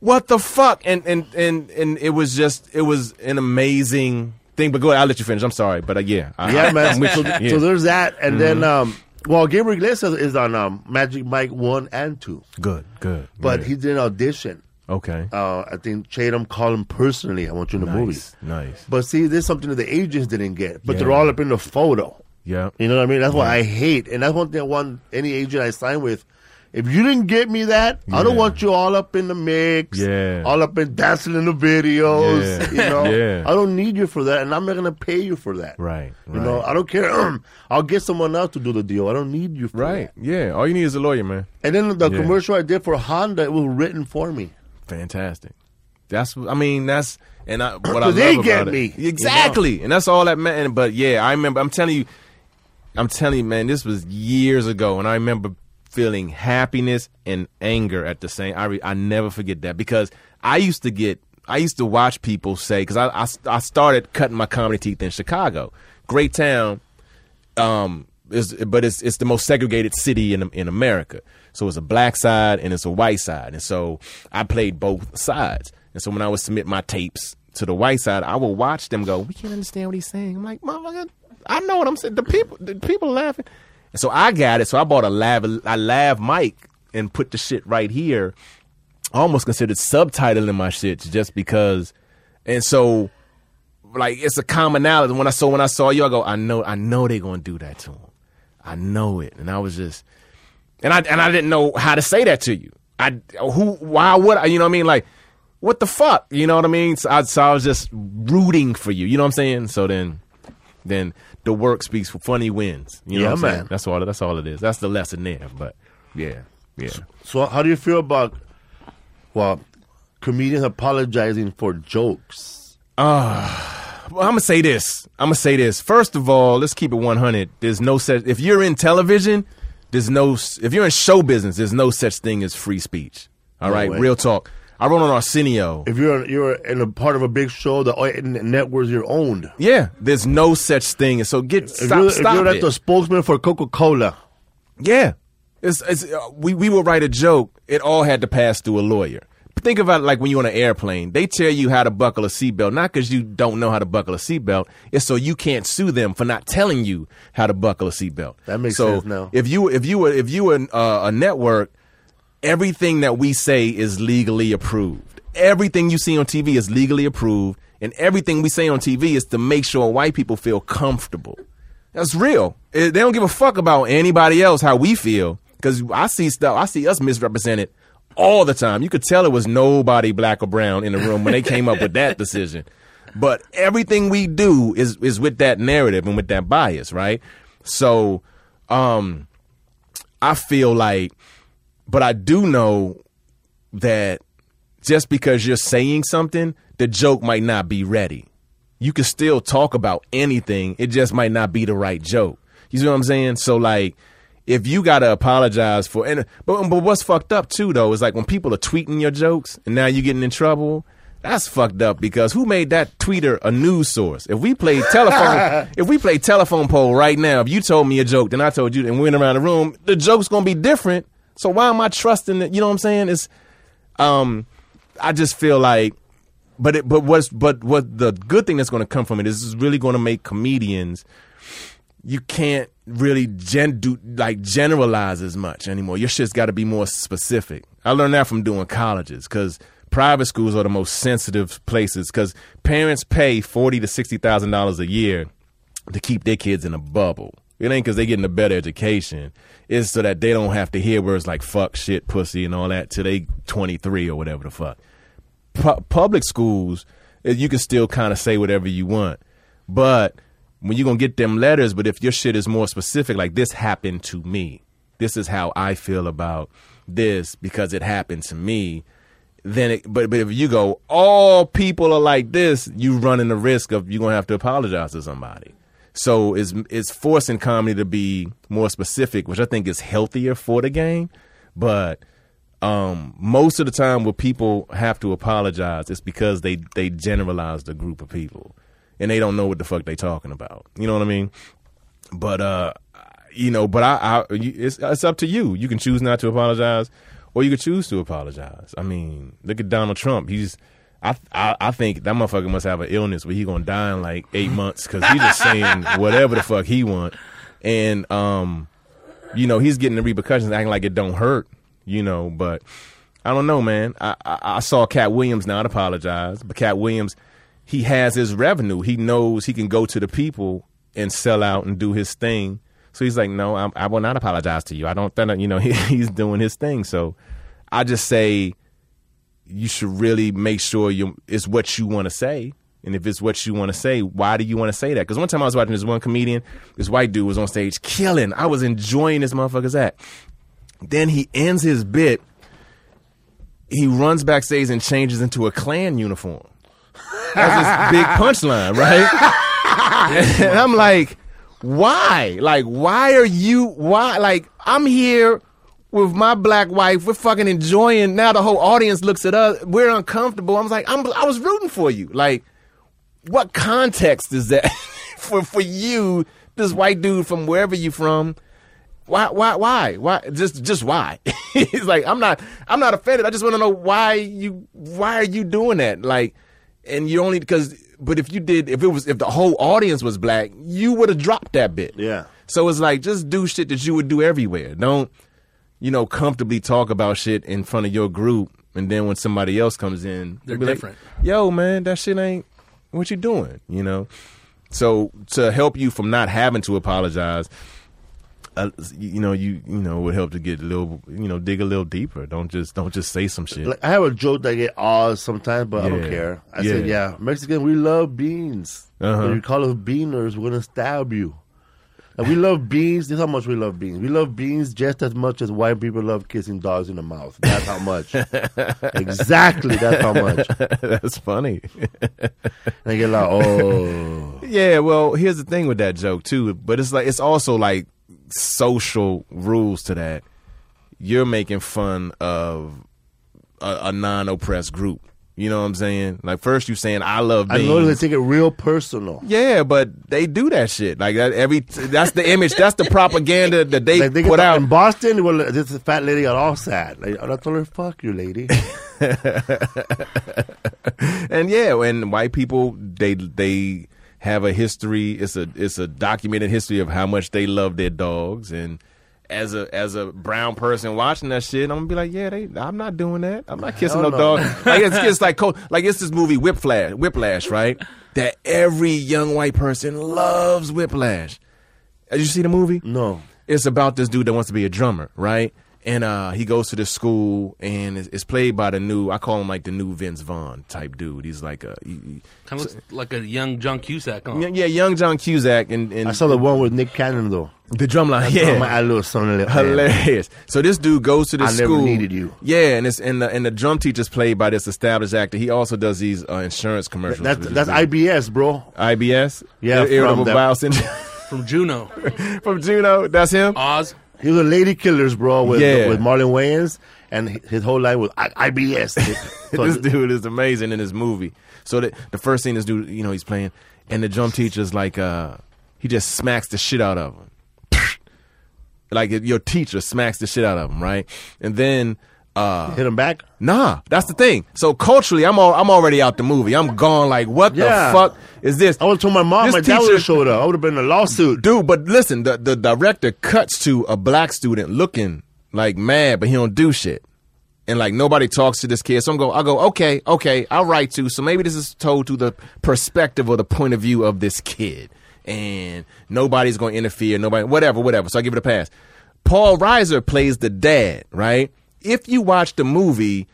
what the fuck? And and and and it was just it was an amazing thing. But go ahead, I'll let you finish. I'm sorry, but uh, yeah, I, Yeah, I'm man. So. Yeah. Mm-hmm. so there's that, and then um, well, Gabriel Iglesias is on um, Magic Mike one and two, good, good. but yeah. he did an audition. Okay. Uh, I think Chatham called him personally. I want you in the movie. nice. Nice. But see, there's something that the agents didn't get. But they're all up in the photo. Yeah. You know what I mean? That's what I hate, and that's one thing I want any agent I sign with. If you didn't get me that, I don't want you all up in the mix, Yeah. all up in dancing in the videos. Yeah. You know, Yeah. I don't need you for that, and I'm not gonna pay you for that. Right. You know. I don't care. I'll get someone else to do the deal. I don't need you for Right. that. Yeah. All you need is a lawyer, man. And then the Yeah. commercial I did for Honda, it was written for me. Fantastic. That's I mean that's and I, what I love they about get it. me, you exactly, and that's all that meant. But yeah, I remember. I'm telling you, I'm telling you, man, this was years ago, and I remember feeling happiness and anger at the same. I re, I never forget that because I used to get. I used to watch people say because I, I I started cutting my comedy teeth in Chicago, great town, um, is, but it's it's the most segregated city in in America. So it's a black side and it's a white side, and so I played both sides. And so when I would submit my tapes to the white side, I would watch them go, "We can't understand what he's saying." I'm like, "Motherfucker, I know what I'm saying." The people, the people laughing, and so I got it. So I bought a lav a lav mic and put the shit right here. I almost considered subtitling my shit just because, and so like it's a commonality. When I saw when I saw you, I go, I know, I know they're gonna do that to him. I know it, and I was just, and I and I didn't know how to say that to you. I who, why would I? You know what I mean? Like, what the fuck? You know what I mean? So I, so I was just rooting for you. You know what I'm saying? So then, then the work speaks for funny wins. You know Yeah, what I'm saying? That's all. That's all it is. That's the lesson there. But yeah, yeah. So how do you feel about well comedians apologizing for jokes? Uh, well, I'm gonna say this. I'm gonna say this. First of all, let's keep it 100. There's no such. If you're in television, there's no. If you're in show business, there's no such thing as free speech. All No right, way. real talk. I wrote on Arsenio. If you're you're in a part of a big show, the uh, networks you're owned. Yeah, there's no such thing. And so get If stop. you're, stop if you're it. like the spokesman for Coca Cola, Yeah, it's, it's uh, we we will write a joke. It all had to pass through a lawyer. Think about it like when you're on an airplane. They tell you how to buckle a seatbelt, not because you don't know how to buckle a seatbelt. It's so you can't sue them for not telling you how to buckle a seatbelt. That makes so sense now. If you if you were if you were uh, a network, everything that we say is legally approved. Everything you see on TV is legally approved, and everything we say on TV is to make sure white people feel comfortable. That's real. They don't give a fuck about anybody else how we feel because I see stuff. I see us misrepresented all the time. You could tell it was nobody black or brown in the room when they came up with that decision. But everything we do is is with that narrative and with that bias, right? So, um, I feel like, but I do know that just because you're saying something, the joke might not be ready. You can still talk about anything. It just might not be the right joke. You see what I'm saying? So like, if you gotta apologize for, and but but what's fucked up too though is like when people are tweeting your jokes and now you're getting in trouble. That's fucked up because who made that tweeter a news source? If we played telephone, if we played telephone poll right now, if you told me a joke, then I told you, and we went around the room, the joke's gonna be different. So why am I trusting it? You know what I'm saying? It's, um, I just feel like, but it, but what's but what the good thing that's going to come from it is it's really going to make comedians. You can't really gen do like generalize as much anymore. Your shit's got to be more specific. I learned that from doing colleges because private schools are the most sensitive places because parents pay forty to sixty thousand dollars a year to keep their kids in a bubble. It ain't because they're getting a better education. It's so that they don't have to hear words like fuck, shit, pussy, and all that till they 23 or whatever the fuck. Pu- public schools, eh, you can still kind of say whatever you want. But when you're going to get them letters, but if your shit is more specific, like this happened to me, this is how I feel about this because it happened to me, then it, but but if you go all people are like this, you running the risk of you're gonna have to apologize to somebody. So it's it's forcing comedy to be more specific, which I think is healthier for the game. But um, most of the time, when people have to apologize, it's because they they generalized a group of people and they don't know what the fuck they talking about. You know what I mean? But uh, you know, but I, I it's it's up to you. You can choose not to apologize, or you can choose to apologize. I mean, look at Donald Trump. He's I, I I think that motherfucker must have an illness where he gonna die in like eight months because he's just saying whatever the fuck he want, and um, you know he's getting the repercussions, acting like it don't hurt, you know. But I don't know, man. I, I, I saw Katt Williams not apologize, but Katt Williams, he has his revenue. He knows he can go to the people and sell out and do his thing. So he's like, no, I, I will not apologize to you. I don't you know, he, he's doing his thing. So I just say you should really make sure you it's what you want to say. And if it's what you want to say, why do you want to say that? Because one time I was watching this one comedian, this white dude was on stage killing. I was enjoying this motherfucker's act. Then he ends his bit. He runs backstage and changes into a Klan uniform. That's his big punchline, right? and I'm like, why? Like, why are you? Why? Like, I'm here with my black wife. We're fucking enjoying. Now the whole audience looks at us. We're uncomfortable. I'm like, I'm. I was rooting for you. Like, what context is that for for you? This white dude from wherever you from. Why? Why? Why? Why? Just, just why? He's like, I'm not, I'm not offended. I just want to know why you, why are you doing that? Like, and you only because, but if you did, if it was, if the whole audience was black, you would have dropped that bit. Yeah. So it's like, just do shit that you would do everywhere. Don't, you know, comfortably talk about shit in front of your group, and then when somebody else comes in, They're be like, different. Yo, man, that shit ain't what you doing. You know. So to help you from not having to apologize, uh, you know, you you know would help to get a little, you know, dig a little deeper. Don't just don't just say some shit. Like I have a joke that I get odd sometimes, but I don't care. I Yeah. said, "Yeah, Mexican, we love beans. Uh-huh. You call us beaners, we're gonna stab you." And we love beans. This is how much we love beans. We love beans just as much as white people love kissing dogs in the mouth. That's how much. exactly. That's how much. That's funny. And I get like, oh, Yeah, well, here's the thing with that joke too, but it's like it's also like social rules to that. You're making fun of a, a non-oppressed group. You know what I'm saying? Like first you saying I love I beans. know they take it real personal. yeah, but they do that shit. Like that every that's the image, that's the propaganda that they, Like they put out. in Boston. Well, this fat lady got all sad. Like, I told her, "Fuck you, lady." and yeah, and white people they they have a history. It's a it's a documented history of how much they love their dogs. And as a as a brown person watching that shit, I'm gonna be like, yeah, they. I'm not doing that. I'm not kissing no, no. dog. Like it's, it's like like it's this movie Whiplash, Whiplash, right? That every young white person loves Whiplash. Did you see the movie? No. it's about this dude that wants to be a drummer, right? And uh, he goes to this school, and it's, it's played by the new. I call him like the new Vince Vaughn type dude. He's like a, he- he- Kind of looks like a young John Cusack. Huh? yeah, young John Cusack, and, and I saw the one with Nick Cannon though. the drumline. Yeah, my little son. hilarious. So this dude goes to this I never school. needed you. Yeah, and it's and the and the drum teacher's played by this established actor. He also does these uh, insurance commercials. That's which that's great. IBS, bro. IBS. Yeah, Ir- irritable from bowel syndrome From Juno. from Juno. That's him. Oz. He was a lady killers, bro, with Yeah. with Marlon Wayans, and his whole line was I- IBS. So this dude is amazing in this movie. So the, the first scene, this dude, you know, he's playing, and the drum teacher's like, uh, he just smacks the shit out of him. like your teacher smacks the shit out of him, right? And then, uh, hit him back. nah, that's the thing. So culturally, I'm all, I'm already out the movie. I'm gone. Like, what Yeah. the fuck is this? I would have told my mom, This my dad would teacher- have showed up. I would have been in a lawsuit. Dude, but listen, the, the director cuts to a black student looking like mad, but he don't do shit. And like nobody talks to this kid. So I'm going, I'll go, okay, okay, I'll write to. So maybe this is told to the perspective or the point of view of this kid. And nobody's going to interfere. Nobody, whatever, whatever. So I give it a pass. Paul Reiser plays the dad, right? If you watch the movie,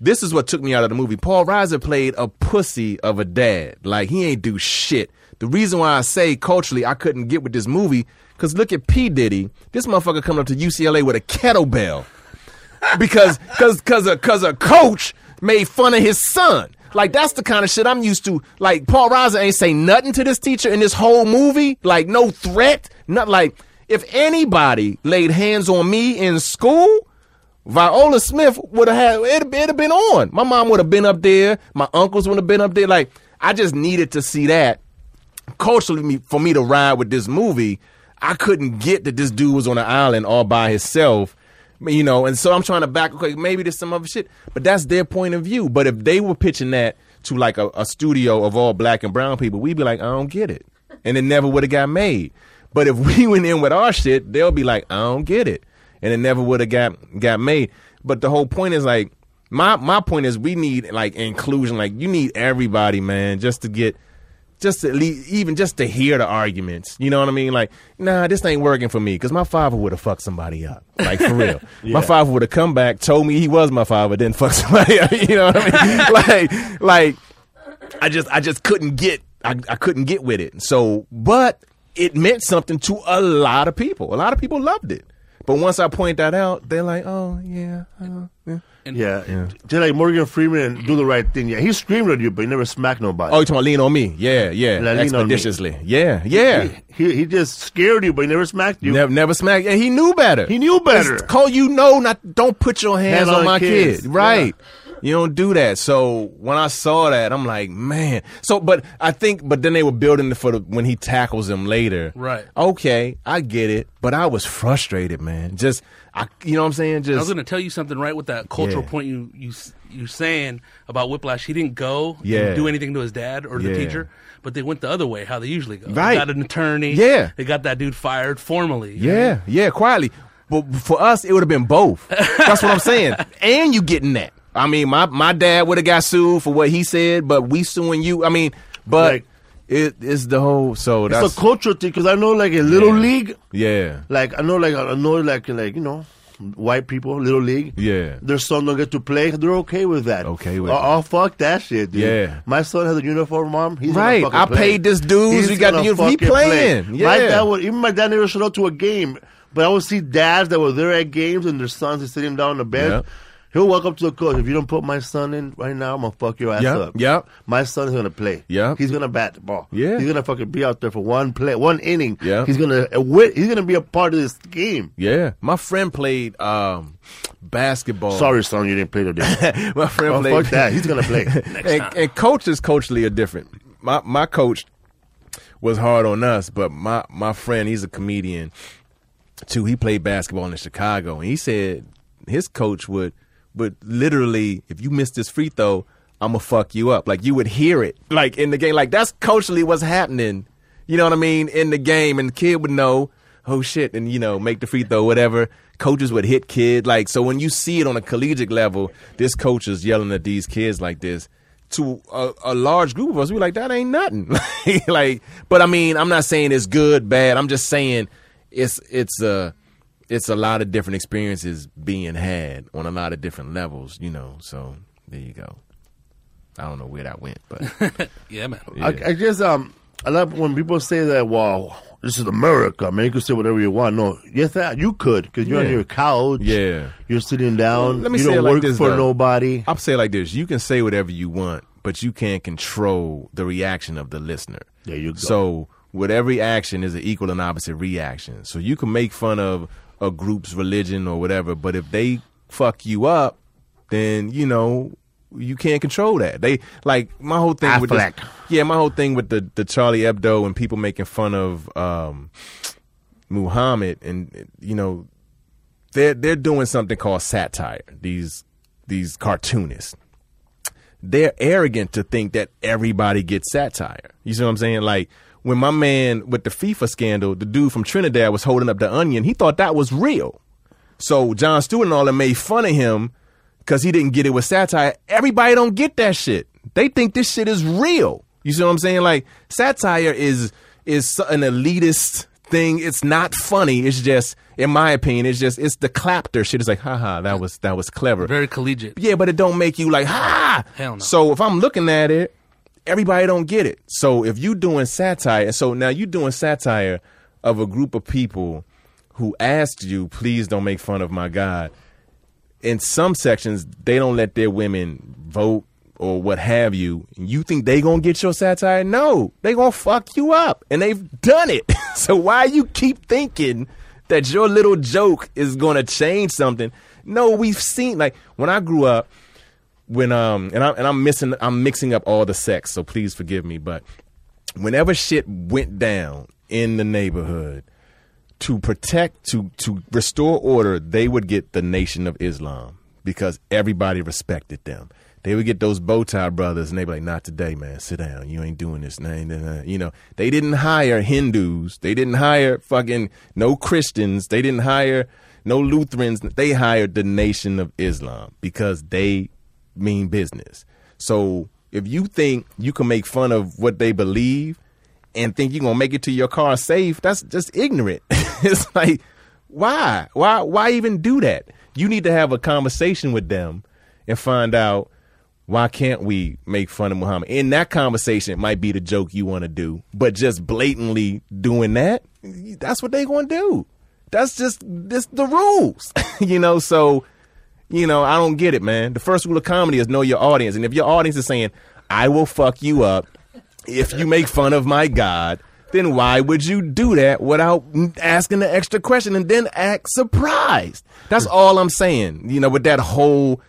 this is what took me out of the movie. Paul Reiser played a pussy of a dad. Like he ain't do shit. The reason why I say culturally I couldn't get with this movie, cause look at P Diddy. This motherfucker coming up to UCLA with a kettlebell because cause cause a cause a coach made fun of his son. Like that's the kind of shit I'm used to. Like Paul Reiser ain't say nothing to this teacher in this whole movie. Like no threat. Not like if anybody laid hands on me in school, Viola Smith would have had it'd, it'd have been on. My mom would have been up there. My uncles would have been up there. Like I just needed to see that culturally for me to ride with this movie. I couldn't get that this dude was on an island all by himself, you know. And so I'm trying to back. Okay, maybe there's some other shit, but that's their point of view. But if they were pitching that to like a, a studio of all black and brown people, we'd be like, I don't get it, and it never would have got made. But if we went in with our shit, they'll be like, I don't get it. And it never would have got got made. But the whole point is like my my point is we need like inclusion. Like you need everybody, man, just to get just to even just to hear the arguments. You know what I mean? Like, nah, this ain't working for me because my father would have fucked somebody up. Like for real, my father would have come back, told me he was my father, then fuck somebody up. You know what I mean? like, like I just I just couldn't get I, I couldn't get with it. So, but it meant something to a lot of people. A lot of people loved it. But once I point that out, they're like, "Oh yeah, uh, yeah." Yeah. Just like Morgan Freeman do the right thing. Yeah, he screamed at you, but he never smacked nobody. Oh, you talking about lean on me? Yeah, yeah, Like, lean on me. expeditiously. Yeah, yeah. He, he, he just scared you, but he never smacked you. Never, never smacked, and he knew better. He knew better. It's call you know not. Don't put your hands Hands on, on my kids. kid. Right. You don't do that. So when I saw that, I'm like, man. So, but I think, but then they were building it for the, when he tackles him later. Right. Okay, I get it, but I was frustrated, man. Just, I, you know what I'm saying? Just. I was going to tell you something right with that cultural Yeah. point you you you saying about Whiplash. He didn't go Yeah. and do anything to his dad or the Yeah. teacher, but they went the other way, how they usually go. Right. They got an attorney. Yeah. They got that dude fired formally. you know? yeah, yeah, quietly. But for us, it would have been both. That's what I'm saying. And you getting that. I mean, my my dad would have got sued for what he said, but we suing you. I mean, but Like- it is the whole. So that's It's a cultural thing because I know, like a little Yeah. league, yeah. like I know, like I know, like like you know, white people, little league. Yeah. Their son don't get to play. They're okay with that. Okay with oh, oh, fuck that shit, dude. Yeah. My son has a uniform, mom. He's Right. I play. paid this dude. He's We got the uniform. He playing. play. Yeah. My dad would. Even my dad never showed up to a game, but I would see dads that were there at games and their sons are sitting down on the bench. Yep. He'll walk up to the coach. If you don't put my son in right now, I'm gonna fuck your ass Yep, up. yep. My son's gonna play. Yep. He's gonna bat the ball. Yeah. He's gonna fucking be out there for one play, one inning. Yeah. He's gonna uh. He's gonna be a part of this game. Yeah. My friend played um, basketball. Sorry, son, you didn't play today. My friend oh, played. fuck that. He's gonna play. and, and coaches culturally are different. My my coach was hard on us, but my my friend, he's a comedian too. He played basketball in Chicago, and he said his coach would would literally, if you miss this free throw, I'm gonna fuck you up. Like you would hear it, like in the game. Like that's culturally what's happening. You know what I mean in the game, and the kid would know. Oh shit, and you know, make the free throw, whatever. Coaches would hit kid like so. When you see it on a collegiate level, this coach is yelling at these kids like this to a, a large group of us, we like that ain't nothing. like, but I mean, I'm not saying it's good, bad. I'm just saying it's it's a it's a lot of different experiences being had on a lot of different levels, you know. So there you go. I don't know where that went, but Yeah, man. yeah. I, I guess um, I love when people say that. Wow, this is America, man. You can say whatever you want. No, yes, that you could because you're on your couch. Yeah. you're sitting down. let me you say don't it like work this, for though. nobody. I'll say it like this: you can say whatever you want, but you can't control the reaction of the listener. There you go. So with every action is an equal and opposite reaction. So you can make fun of a group's religion or whatever, but if they fuck you up, then you know you can't control that. They like my whole thing with this, yeah, my whole thing with the the Charlie Hebdo and people making fun of um, Muhammad and you know they're they're doing something called satire. These these cartoonists they're arrogant to think that everybody gets satire. You see what I'm saying? Like when my man with the FIFA scandal, the dude from Trinidad was holding up the onion, he thought that was real. So Jon Stewart and all them made fun of him because he didn't get it with satire. Everybody don't get that shit. They think this shit is real. You see what I'm saying? Like satire is is an elitist thing. It's not funny. It's just, in my opinion, it's just it's the clapter shit. It's like, haha, that was that was clever. Very collegiate. Yeah, but it don't make you like ha. Hell no. So if I'm looking at it, everybody don't get it. So if you doing satire, so now you doing satire of a group of people who asked you, please don't make fun of my God. In some sections, they don't let their women vote or what have you. You think they gonna get your satire? No, they gonna fuck you up, and they've done it. so why you keep thinking that your little joke is gonna change something? No, we've seen like when I grew up, when um and I'm and I'm missing I'm mixing up all the sex, so please forgive me, but whenever shit went down in the neighborhood to protect to to restore order, they would get the Nation of Islam because everybody respected them. They would get those bow tie brothers and they'd be like, Not today, man, sit down. You ain't doing this. Nah, nah, nah." You know, they didn't hire Hindus. They didn't hire fucking no Christians. They didn't hire no Lutherans. They hired the Nation of Islam because they mean business. So if you think you can make fun of what they believe and think you're gonna make it to your car safe, that's just ignorant. it's like, why? Why why even do that? You need to have a conversation with them and find out why can't we make fun of Muhammad? In that conversation, it might be the joke you want to do, but just blatantly doing that, that's what they gonna do. That's just this the rules, you know. So, you know, I don't get it, man. The first rule of comedy is know your audience, and if your audience is saying, "I will fuck you up," if you make fun of my God, then why would you do that without asking the extra question and then act surprised? That's all I'm saying. You know, with that whole,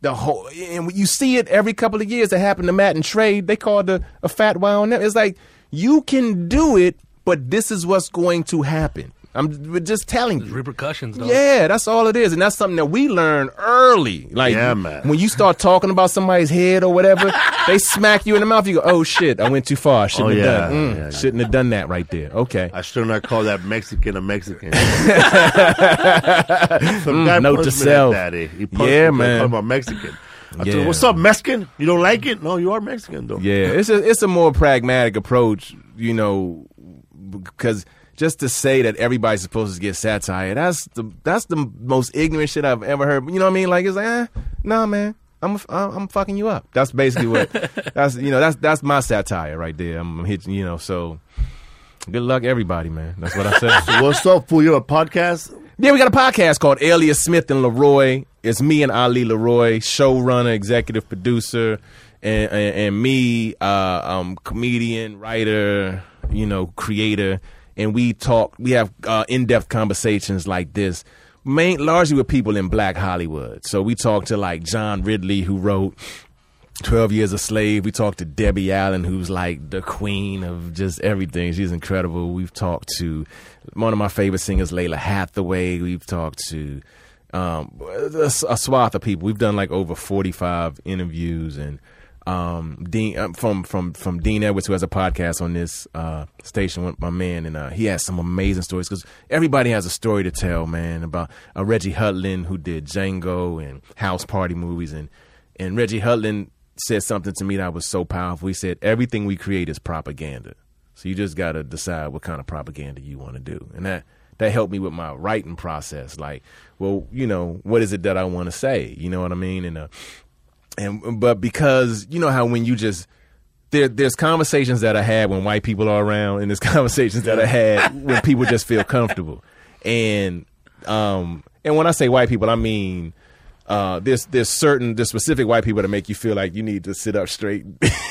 the whole, and you see it every couple of years. That happened to Matt and Trey. They called a, a fatwa on them. It's like you can do it, but this is what's going to happen. I'm just telling you. Repercussions, though. Yeah, that's all it is, and that's something that we learn early. Like, Yeah, man. when you start talking about somebody's head or whatever, they smack you in the mouth. You go, "Oh shit, I went too far. I shouldn't Oh, have yeah, done. mm, yeah, yeah. Shouldn't have done that right there." Okay, I should not call that Mexican a Mexican. Some guy Mm, note to me self. Like that, eh? He Yeah, me, man. Called him a Mexican. I Yeah. told What's up, Mexican? You don't like it? No, you are Mexican though. yeah, it's a it's a more pragmatic approach, you know, because just to say that everybody's supposed to get satire, that's the that's the most ignorant shit I've ever heard. You know what I mean? Like it's like, eh, nah, man. I'm I'm fucking you up. That's basically what. that's you know that's that's my satire right there. I'm hitting you know. So good luck, everybody, man. That's what I said. What's up, fool? You have a podcast? Yeah, we got a podcast called Alias Smith and LeRoi. It's me and Ali LeRoi, showrunner, executive producer, and and, and me, uh, um, comedian, writer, you know, creator. And we talk. We have uh, in-depth conversations like this, main largely with people in Black Hollywood. So we talk to like John Ridley, who wrote 12 Years a Slave. We talked to Debbie Allen, who's like the queen of just everything. She's incredible. We've talked to one of my favorite singers, Lalah Hathaway. We've talked to um, a, a swath of people. We've done like over 45 interviews and um, Dean um, from from from Dean Edwards, who has a podcast on this uh, station with my man, and uh, he has some amazing stories because everybody has a story to tell, man. About uh, Reggie Hudlin, who did Django and House Party movies, and and Reggie Hudlin said something to me that was so powerful. He said, "Everything we create is propaganda, so you just got to decide what kind of propaganda you want to do," and that that helped me with my writing process. Like, well, you know, what is it that I want to say? You know what I mean? And uh, and but because you know how when you just there, there's conversations that I had when white people are around, and there's conversations that I had when people just feel comfortable. And um, and when I say white people, I mean uh, there's there's certain there's specific white people that make you feel like you need to sit up straight,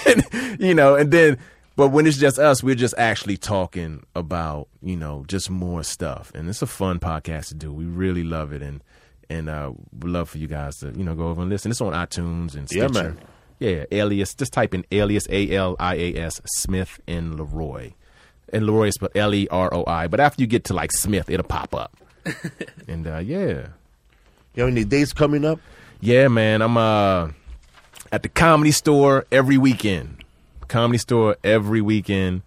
you know. And then, but when it's just us, we're just actually talking about you know just more stuff, and it's a fun podcast to do. We really love it, and and uh, we'd love for you guys to you know go over and listen. It's on iTunes and Stitcher. Yeah, man. Yeah, alias. Just type in alias A L I A S Smith and LeRoi, and LeRoi is spelled L E R O I. But after you get to like Smith, it'll pop up. and uh, yeah, You have any dates coming up? yeah, man. I'm uh at the comedy store every weekend. Comedy store every weekend.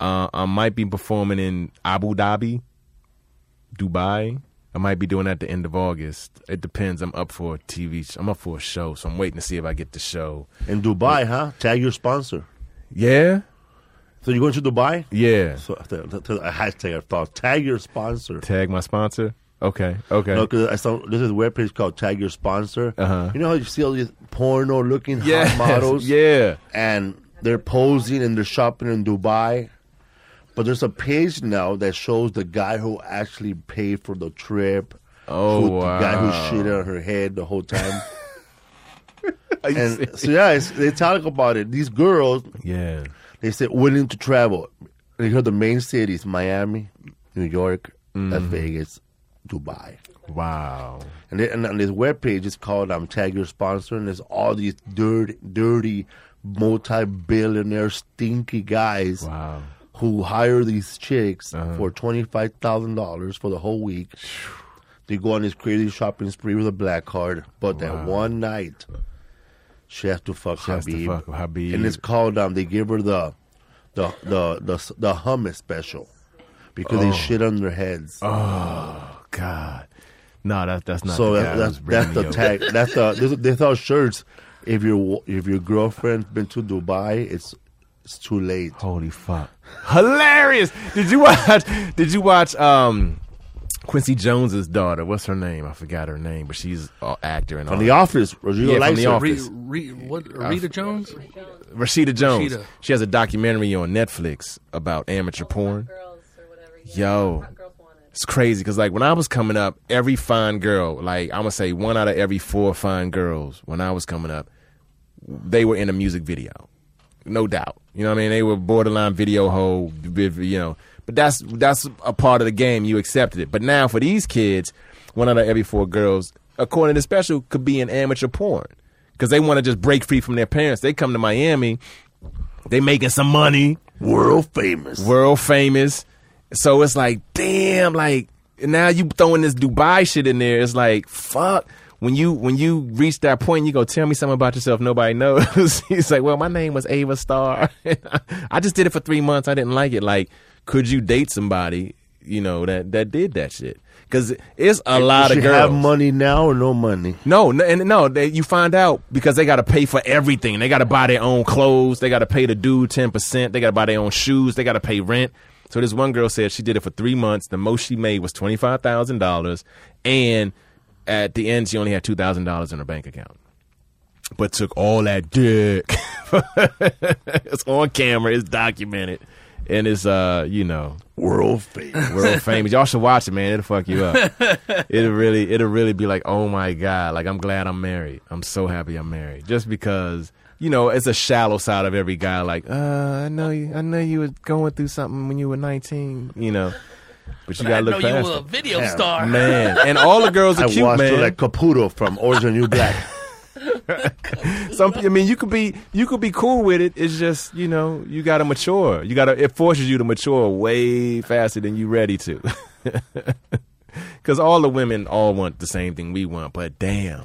Uh, I might be performing in Abu Dhabi, Dubai. I might be doing that at the end of August. It depends. I'm up for a TV. Sh- I'm up for a show, so I'm waiting to see if I get the show. In Dubai, huh? Tag your sponsor. Yeah, So you're going to Dubai? yeah. So the hashtag I thought tag your sponsor. Tag my sponsor. Okay, okay. No, because I saw this is a webpage called Tag Your Sponsor. Uh-huh. You know how you see all these porno looking Yes, hot models? Yeah. and they're posing and they're shopping in Dubai. But there's a page now that shows the guy who actually paid for the trip. Oh, who, The guy who shit on her head the whole time. And so yeah, it's, they talk about it. These girls, yeah. they said willing to travel. They heard the main cities: Miami, New York, Las Mm. Vegas, Dubai. Wow. And, they, and on this webpage is called um, Tag Your Sponsor, and there's all these dirty, dirty, multi-billionaire, stinky guys Wow. Who hire these chicks Uh-huh. for twenty-five thousand dollars for the whole week. They go on this crazy shopping spree with a black card, but that one night, she has to fuck She has to Habib, fuck Habib. and it's called um. They give her the, the the the the hummus special, because they shit on their heads. Oh God. No, that, that's not so that, that's that's the tag. That's the they, they thought shirts. If your if your girlfriend's been to Dubai, it's it's too late. Holy fuck! Hilarious. Did you watch? Did you watch? Um, Quincy Jones's daughter. What's her name? I forgot her name, but she's an actor and all. From the office, Rodrigo Yeah, from The. Office. Re, re, what, Rita Jones? Rashida Jones. Rashida. She has a documentary on Netflix about amateur porn. Girls or whatever. Yo. Hot girls want it. It's crazy because like when I was coming up, every fine girl, like I'm gonna say one out of every four fine girls when I was coming up, they were in a music video, no doubt. You know what I mean? They were borderline video hoe, you know. But that's that's a part of the game. You accepted it. But now for these kids, one out of every four girls, according to the special, could be in amateur porn because they want to just break free from their parents. They come to Miami, they making some money World famous. world famous. So it's like, damn, like now you throwing this Dubai shit in there. It's like, fuck. When you when you reach that point, you go tell me something about yourself nobody knows. He's like, well, my name was Ava Star. I just did it for three months. I didn't like it. Like, could you date somebody, you know, that that did that shit? Because it's a lot of girls. have money now or no money? No, no, and no, they, you find out because they got to pay for everything. They got to buy their own clothes. They got to pay the dude ten percent. They got to buy their own shoes. They got to pay rent. So this one girl said she did it for three months. The most she made was twenty five thousand dollars, and at the end she only had two thousand dollars in her bank account. But took all that dick. it's on camera. It's documented, and it's uh, you know, World famous. world famous. Y'all should watch it, man. It'll fuck you up. it'll really, it'll really be like, oh my god, like I'm glad I'm married. I'm so happy I'm married, just because you know it's a shallow side of every guy. Like, uh, I know you, I know you were going through something when you were 19, you know, but you gotta I look know look you were a video Damn. star. Man, and all the girls are I cute, watched man. her like Caputo from Orange and New Black. Some, I mean, you could be, you could be cool with it. It's just, you know, you gotta mature. You gotta, it forces you to mature way faster than you ready to. Because all the women all want the same thing we want, but damn,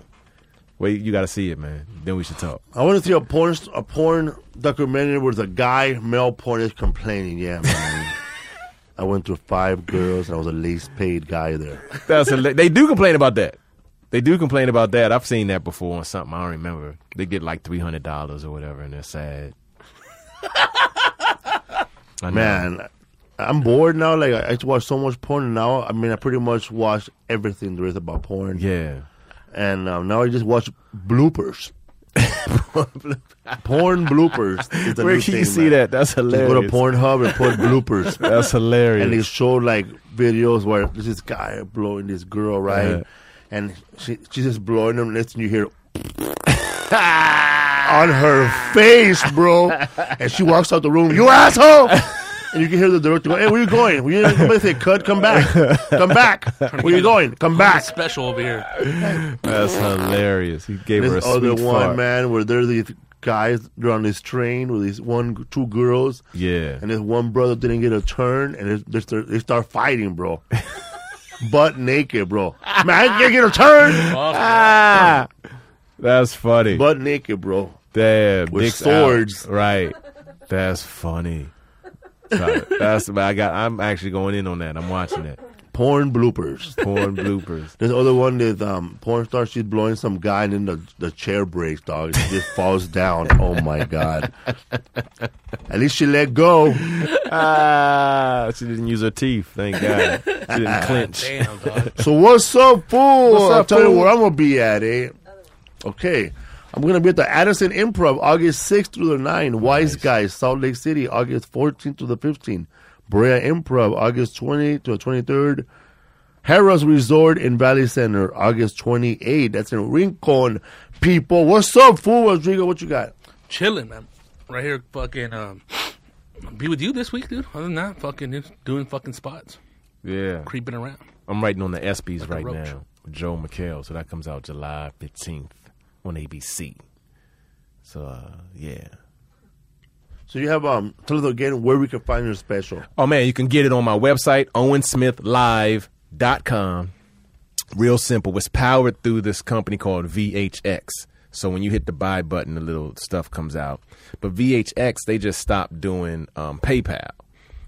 wait, you gotta see it, man. Then we should talk. I want to see a porn a porn documentary where the guy male porn is complaining. Yeah, man. I went through five girls and I was the least paid guy there. That's a, they do complain about that. They do complain about that. I've seen that before on something. I don't remember. They get like three hundred dollars or whatever, and they're sad. Man, I'm bored now. Like I, I watch so much porn now. I mean, I pretty much watch everything there is about porn. Yeah. And um, now I just watch bloopers. porn bloopers. Where can you thing, see man. that? That's hilarious. Just go to Pornhub and put bloopers. That's hilarious. and they show like videos where there's this guy blowing this girl, right? And she she's just blowing him. Next thing you hear on her face, bro. and she walks out the room. You asshole! And you can hear the director go, "Hey, where you going? Where you somebody say, cut, come back, come back. Where you going? Come back." Special over here. That's hilarious. He gave her a This other sweet one, fart. man, where there's these guys they're on this train with these one, two girls, Yeah. and this one brother didn't get a turn, and they, they, start, they start fighting, bro. Butt naked, bro. Man, I didn't get a turn. ah, that's funny. Butt naked, bro. Damn, with dicks swords. out. Right. That's funny. So, That's I got. I'm actually going in on that. I'm watching it. Porn bloopers. Porn bloopers. There's other one that um porn star she's blowing some guy and then the the chair breaks, dog. It just falls down. Oh my god. At least she let go. Ah, she didn't use her teeth. Thank God. She didn't clench. Damn, dog. So what's up, fool? What's I'll up, tell you fool? where I'm gonna be at, eh? Okay. I'm gonna be at the Addison Improv August 6th through the 9th. Wise Guys, Salt Lake City, August 14th to the 15th. Brea Improv, August 20th to the 23rd. Harrah's Resort in Valley Center, August 28th. That's in Rincon. People, what's up, fool? Rodrigo, what you got? Chilling, man. Right here, fucking, um, be with you this week, dude. Other than that, fucking just doing fucking spots, Yeah. creeping around. I'm writing on the ESPYS right now. Joel McHale. So that comes out July 15th on ABC. So uh, yeah. So you have um tell us again where we can find your special. Oh man, you can get it on my website, owensmithlive.com. Real simple. It's powered through this company called VHX. So when you hit the buy button, the little stuff comes out. But VHX, they just stopped doing um, PayPal.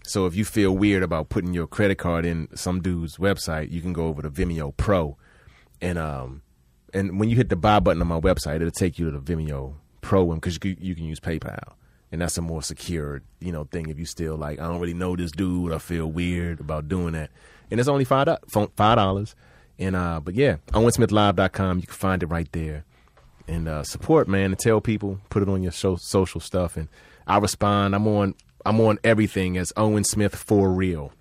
So if you feel weird about putting your credit card in some dude's website, you can go over to Vimeo Pro and um, and when you hit the buy button on my website, it'll take you to the Vimeo Pro one because you, you can use PayPal, and that's a more secure, you know, thing. If you still like, I don't really know this dude, I feel weird about doing that, and it's only five five dollars. And uh, but yeah, OwenSmithLive.com, you can find it right there. And uh, support, man, and tell people, put it on your social stuff, and I respond. I'm on, I'm on everything as Owen Smith for real,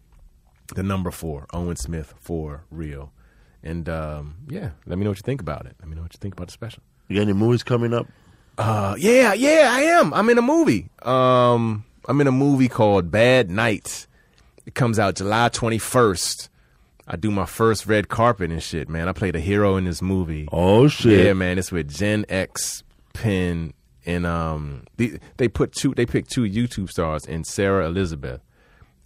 the number four, Owen Smith for real, and um, yeah, let me know what you think about it. Let me know what you think about the special. You got any movies coming up? Uh, yeah, yeah, I am. I'm in a movie. Um, I'm in a movie called Bad Nights. It comes out July 21st. I do my first red carpet and shit, man. I played a hero in this movie. Oh shit! Yeah, man, it's with Gen X, Penn, and um, they, they put two, they picked two YouTube stars and Sarah Elizabeth,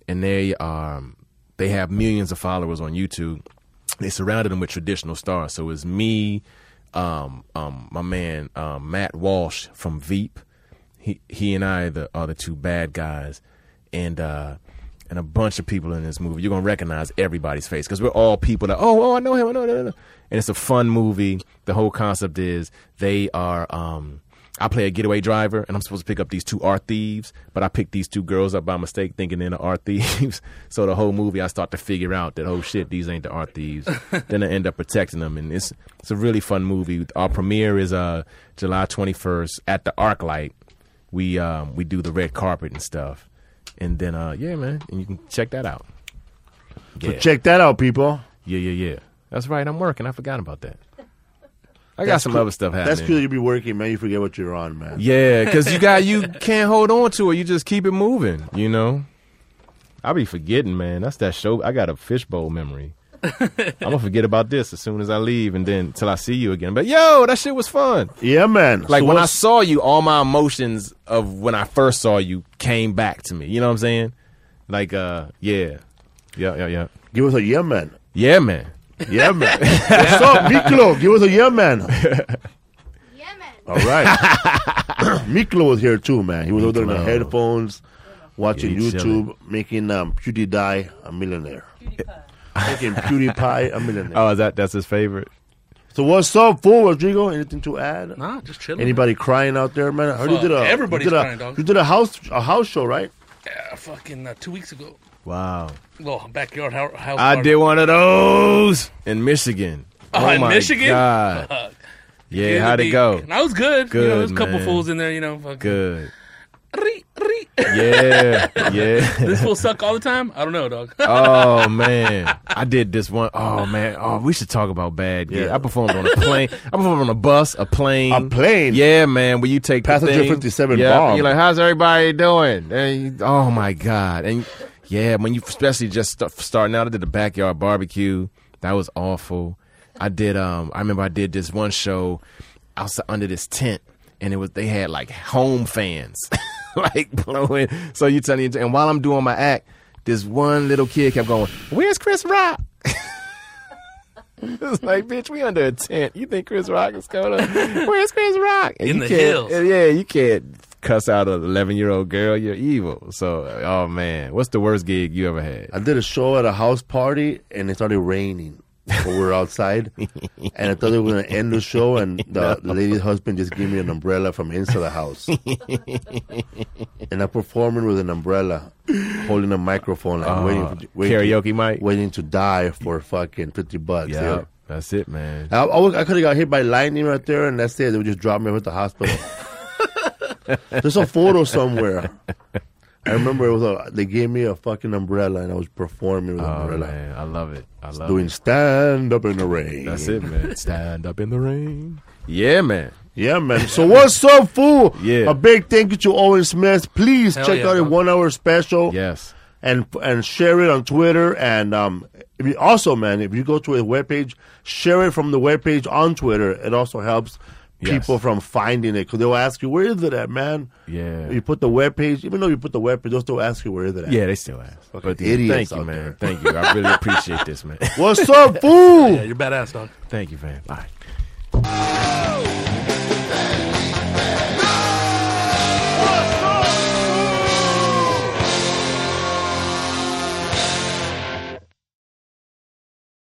and they um, they have millions of followers on YouTube. They surrounded them with traditional stars, so it's me, um, um, my man um, Matt Walsh from Veep. He he and I are the, are the two bad guys, and uh, and a bunch of people in this movie. You're gonna recognize everybody's face because we're all people that oh oh I know him I know no no no. And it's a fun movie. The whole concept is they are um I play a getaway driver and I'm supposed to pick up these two art thieves, but I picked these two girls up by mistake thinking they're the art thieves. so the whole movie I start to figure out that oh shit these ain't the art thieves. then I end up protecting them and it's it's a really fun movie. Our premiere is uh July 21st at the ArcLight. We um we do the red carpet and stuff. And then uh yeah man, and you can check that out. So Yeah. check that out, people. Yeah, yeah, yeah. That's right. I'm working. I forgot about that. I got some cool. other stuff happening. That's cool. You be working, man. You forget what you're on, man. Yeah, because you got you can't hold on to it. You just keep it moving. You know. I be forgetting, man. That's that show. I got a fishbowl memory. I'm gonna forget about this as soon as I leave, and then till I see you again. But yo, that shit was fun. Yeah, man. Like So when I saw you, all my emotions of when I first saw you came back to me. You know what I'm saying? Like, uh, yeah, yeah, yeah, yeah, give us a yeah, man. yeah, man. Yeah, man. What's up, Miklo? Give us a yeah, man. Yeah, man. All right. Miklo was here too, man. He was over there in the headphones, watching Yeah, he's YouTube, chilling. making um, PewDiePie a millionaire. making PewDiePie a millionaire. Oh, is that that's his favorite? So what's up, fool, Rodrigo? Anything to add? Nah, just chilling. Anybody crying out there, man? I heard you Fuck, did a everybody's you did a, crying, dog. You did a house a house show, right? Yeah, fucking uh, two weeks ago. Wow. Little backyard house. house I party. did one of those in Michigan. Ah, oh, in my Michigan? God. Fuck. Yeah, how'd it the- go? That was good. you know, Good, there's a couple man. fools in there. You know, fucking. Good. Ree, ree. Yeah, yeah. this will suck all the time. I don't know, dog. Oh man, I did this one. Oh man, oh we should talk about bad. Yeah, Yeah. I performed on a plane. I performed on a bus, a plane, A plane? Yeah, man. Where you take Passenger 57 yeah, bomb. You're like, how's everybody doing? And you- oh my god, and yeah, when you especially just st- starting out, I did the backyard barbecue. That was awful. I did. Um, I remember I did this one show outside under this tent, and it was they had like home fans, like blowing. So you telling me, and while I'm doing my act, this one little kid kept going, "Where's Chris Rock?" It's like, bitch, we under a tent. You think Chris Rock is coming? Where's Chris Rock? And In you the hills. Yeah, you can't cuss out an 11 year old girl. You're evil. So, oh man, what's the worst gig you ever had? I did a show at a house party and it started raining. So we were outside, and I thought they were going to end the show, and the, the lady's husband just gave me an umbrella from inside the house, and I'm performing with an umbrella, holding a microphone, like waiting, for, waiting, Uh, karaoke mic? waiting to die for fucking fifty bucks. Yeah, Yeah. that's it, man. I, I, I could have got hit by lightning right there, and that's it. They would just drop me at the hospital. There's a photo somewhere. I remember it was a, they gave me a fucking umbrella, and I was performing with an Oh umbrella, man, I love it. I love doing it. stand up in the rain. That's it, man. Stand up in the rain. Yeah, man. Yeah, man. So what's up, fool? Yeah. A big thank you to Owen Smith. Please Hell check yeah, out a one hour special Yes. and and share it on Twitter. And um, if you, also, man, if you go to his webpage, share it from the webpage on Twitter. It also helps yes. people from finding it because they'll ask you, "Where is it at, man?" Yeah. You put the web page, even though you put the web page, they'll still ask you, "Where is it at?" Yeah, they still ask. Okay. But Idiots thank you, man. thank you. I really appreciate this, man. What's up, fool? yeah, you're badass, dog. Thank you, man. Bye.